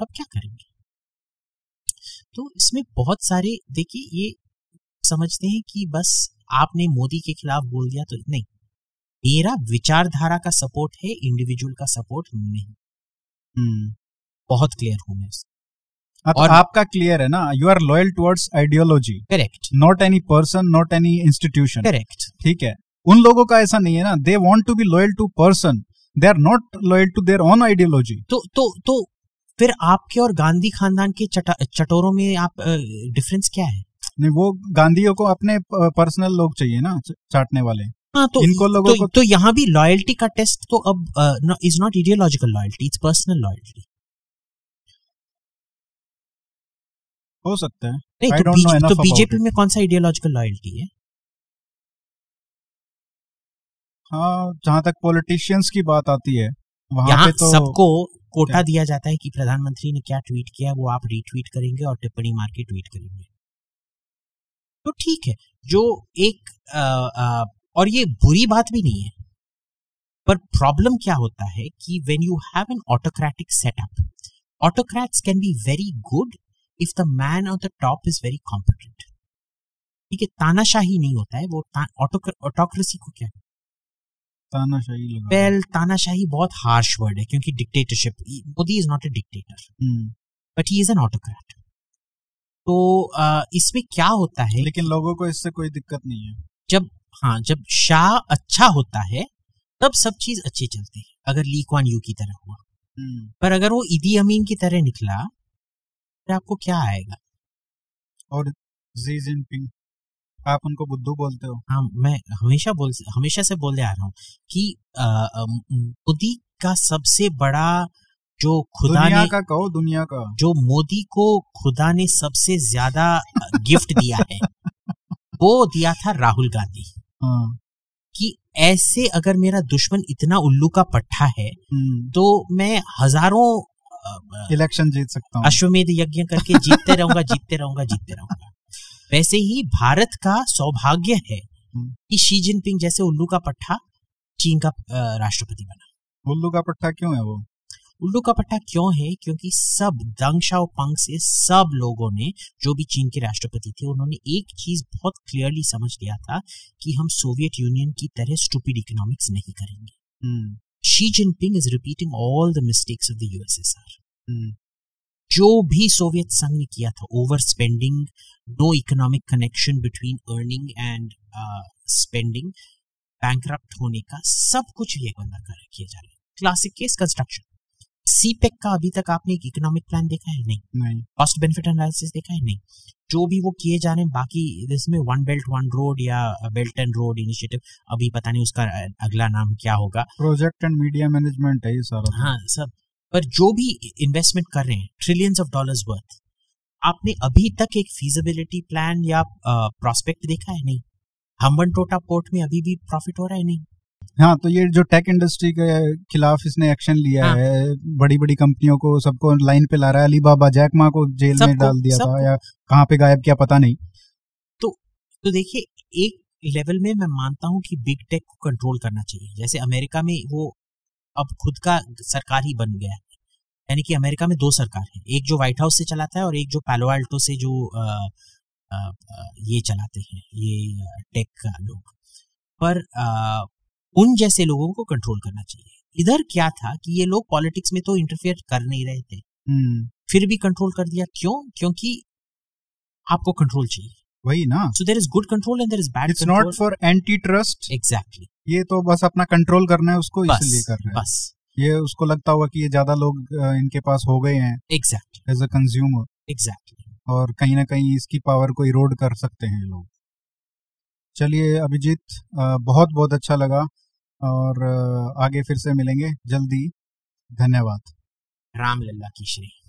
अब क्या करेंगे? तो इसमें बहुत सारे देखिए ये समझते हैं कि बस आपने मोदी के खिलाफ बोल दिया तो नहीं। मेरा विचारधारा का सपोर्ट है इंडिविजुअल का सपोर्ट नहीं। हम्म। बहुत क्लियर हूँ मैं तो और- आपका क्लियर है ना? You are loyal towards ideology correct not any person not any institution correct ठीक है? उन लोगों का ऐसा नहीं है ना? They want to be loyal to person they are not loyal to their own ideology तो तो तो फिर आपके और गांधी खानदान के चटा, चटोरों में आप डिफरेंस क्या है? नहीं वो गांधियों को अपने पर्सनल लोग चाहिए ना चाटने वाले। हाँ तो इनको लोगों तो, को तो यहाँ भी लॉयल्टी का टेस्ट तो अब is not ideological loyalty it's personal loyalty हो सकता है। नहीं I तो, तो बीजेपी में कौन सा आइडियोलॉजिकल लॉयल्टी है? हाँ जहाँ तक पॉलिटिशियंस की बात आती है वहाँ पे तो सबको कोटा दिया जाता है कि प्रधानमंत्री ने क्या ट्वीट किया वो आप रीट्वीट करेंगे और टिप्पणी मार के ट्वीट करेंगे। तो ठीक है जो एक आ, आ, और ये बुरी बात भी नहीं है पर प्रॉब्लम क्या होता है कि when you have an autocratic setup autocrats can be very good if the man on the top is very competent ठीक है तानाशाही नहीं होता है वो ऑटोक्रेसी को क्या? तानाशाही लगा। वेल तानाशाही बहुत हार्श वर्ड है क्योंकि dictatorship Modi is not a dictator but he is an autocrat तो इसमें क्या होता है? लेकिन लोगों को इससे कोई दिक्कत नहीं है। जब हाँ जब शाह अच्छा होता है तब सब चीज़ अच्छी चलती है अगर ली क्वान यू की तरह हुआ। हम्म, पर अगर वो ईदी अमीन की तरह निकला फिर आपको क्या आएगा? और जी जिनपिंग आप उनको बुद्धू बोलते हो? हाँ मैं हमेशा बोल हमेशा से बोलते आ रहा हूँ कि मोदी का सबसे बड़ा जो खुदा दुनिया ने का कहो दुनिया का। जो मोदी को खुदा ने सबसे ज़्यादा गिफ्ट दिया है वो दिया था राहुल गांधी। हाँ। कि ऐसे अगर मेरा दुश्मन इतना उल्लू का पट्टा है हम्म, तो मैं हज़ारों इलेक्शन जीत सकता हूँ। अश्वमेध यज्ञ करके जीतते रहूँगा जीतते रहूँगा जीतते रहूँगा। वैसे ही भारत का सौभाग्य है हम्म। कि शी जिनपिंग जैसे उल्लू का पट्टा चीन का राष्ट्रपति बना। उल्लू का पट्टा क्यों है वो? उल्लू का पट्टा क्यों है? क्योंकि सब दंग शाओपंग से सब लोगों ने जो भी चीन के राष्ट्रपति थे उन्होंने एक चीज़ बहुत क्लियरली समझ लिया था कि हम सोवियत यूनियन की तरह स्टूपिड इकोनॉमिक्स नहीं करेंगे। Xi Jinping is repeating all the mistakes of the USSR जो भी सोवियत संघ ने किया था over spending no economic connection between earning and spending bank होने का सब कुछ ये बंदा कर किया जा रहा है। क्लासिक केस कंस्ट्रक्शन सीपेक का अभी तक आपने एक इकोनॉमिक प्लान देखा है? नहीं। नहीं। कॉस्ट बेनिफिट एनालिसिस देखा है? नहीं। जो भी वो किए जा रहे हैं बाकी इसमें वन बेल्ट वन रोड या बेल्ट एंड रोड इनिशिएटिव अभी पता नहीं उसका अगला नाम क्या होगा। प्रोजेक्ट एंड मीडिया मैनेजमेंट है ये सारा। हाँ सब। पर जो भी इन्वेस्टमेंट कर रहे हैं ट्रिलियंस ऑफ़ डॉलर्स वर्थ आपने अभी तक एक फीजिबिलिटी प्लान या प्रोस्पेक्ट देखा है? नहीं। हम्बन टोटा पोर्ट में अभी भी प्रॉफिट हो रहा है? नहीं। हाँ तो ये जो टेक इंडस्ट्री के खिलाफ इसने एक्शन लिया हाँ। है बड़ी बड़ी कंपनियों को सबको लाइन पे ला रहा है अलीबाबा जैकमा को जेल में डाल दिया था या कहाँ पे गायब किया पता नहीं। तो तो देखिए एक लेवल में मैं मानता हूँ कि बिग टेक को कंट्रोल करना चाहिए। जैसे अमेरिका में वो अब खुद का सरकार ही बन गया है। यानी कि अमेरिका में दो सरकार है एक जो व्हाइट हाउस से चलाता है और एक जो पैलो अल्टो से जो अ, अ, अ, ये चलाते हैं ये टेक का लोग। पर अ, उन जैसे लोगों को कंट्रोल करना चाहिए। इधर क्या था कि ये लोग पॉलिटिक्स में तो इंटरफेयर कर नहीं रहे थे। हम्म, फिर भी कंट्रोल कर दिया। क्यों? क्योंकि आपको कंट्रोल चाहिए। वही ना। So there is good control and there is bad it's not for anti trust exactly ये तो बस अपना कंट्रोल करना है उसको इसलिए कर रहे हैं। बस। ये उसको लगता होगा कि ये ज़्यादा लोग इनके पास हो गए हैं। Exactly as a consumer exactly और कहीं ना कहीं इसकी पावर को इरोड कर सकते हैं लोग। चलिए अभिजीत बहुत बहुत अच्छा लगा। और आगे फिर से मिलेंगे। जल्दी। धन्यवाद। राम लल्ला की श्री।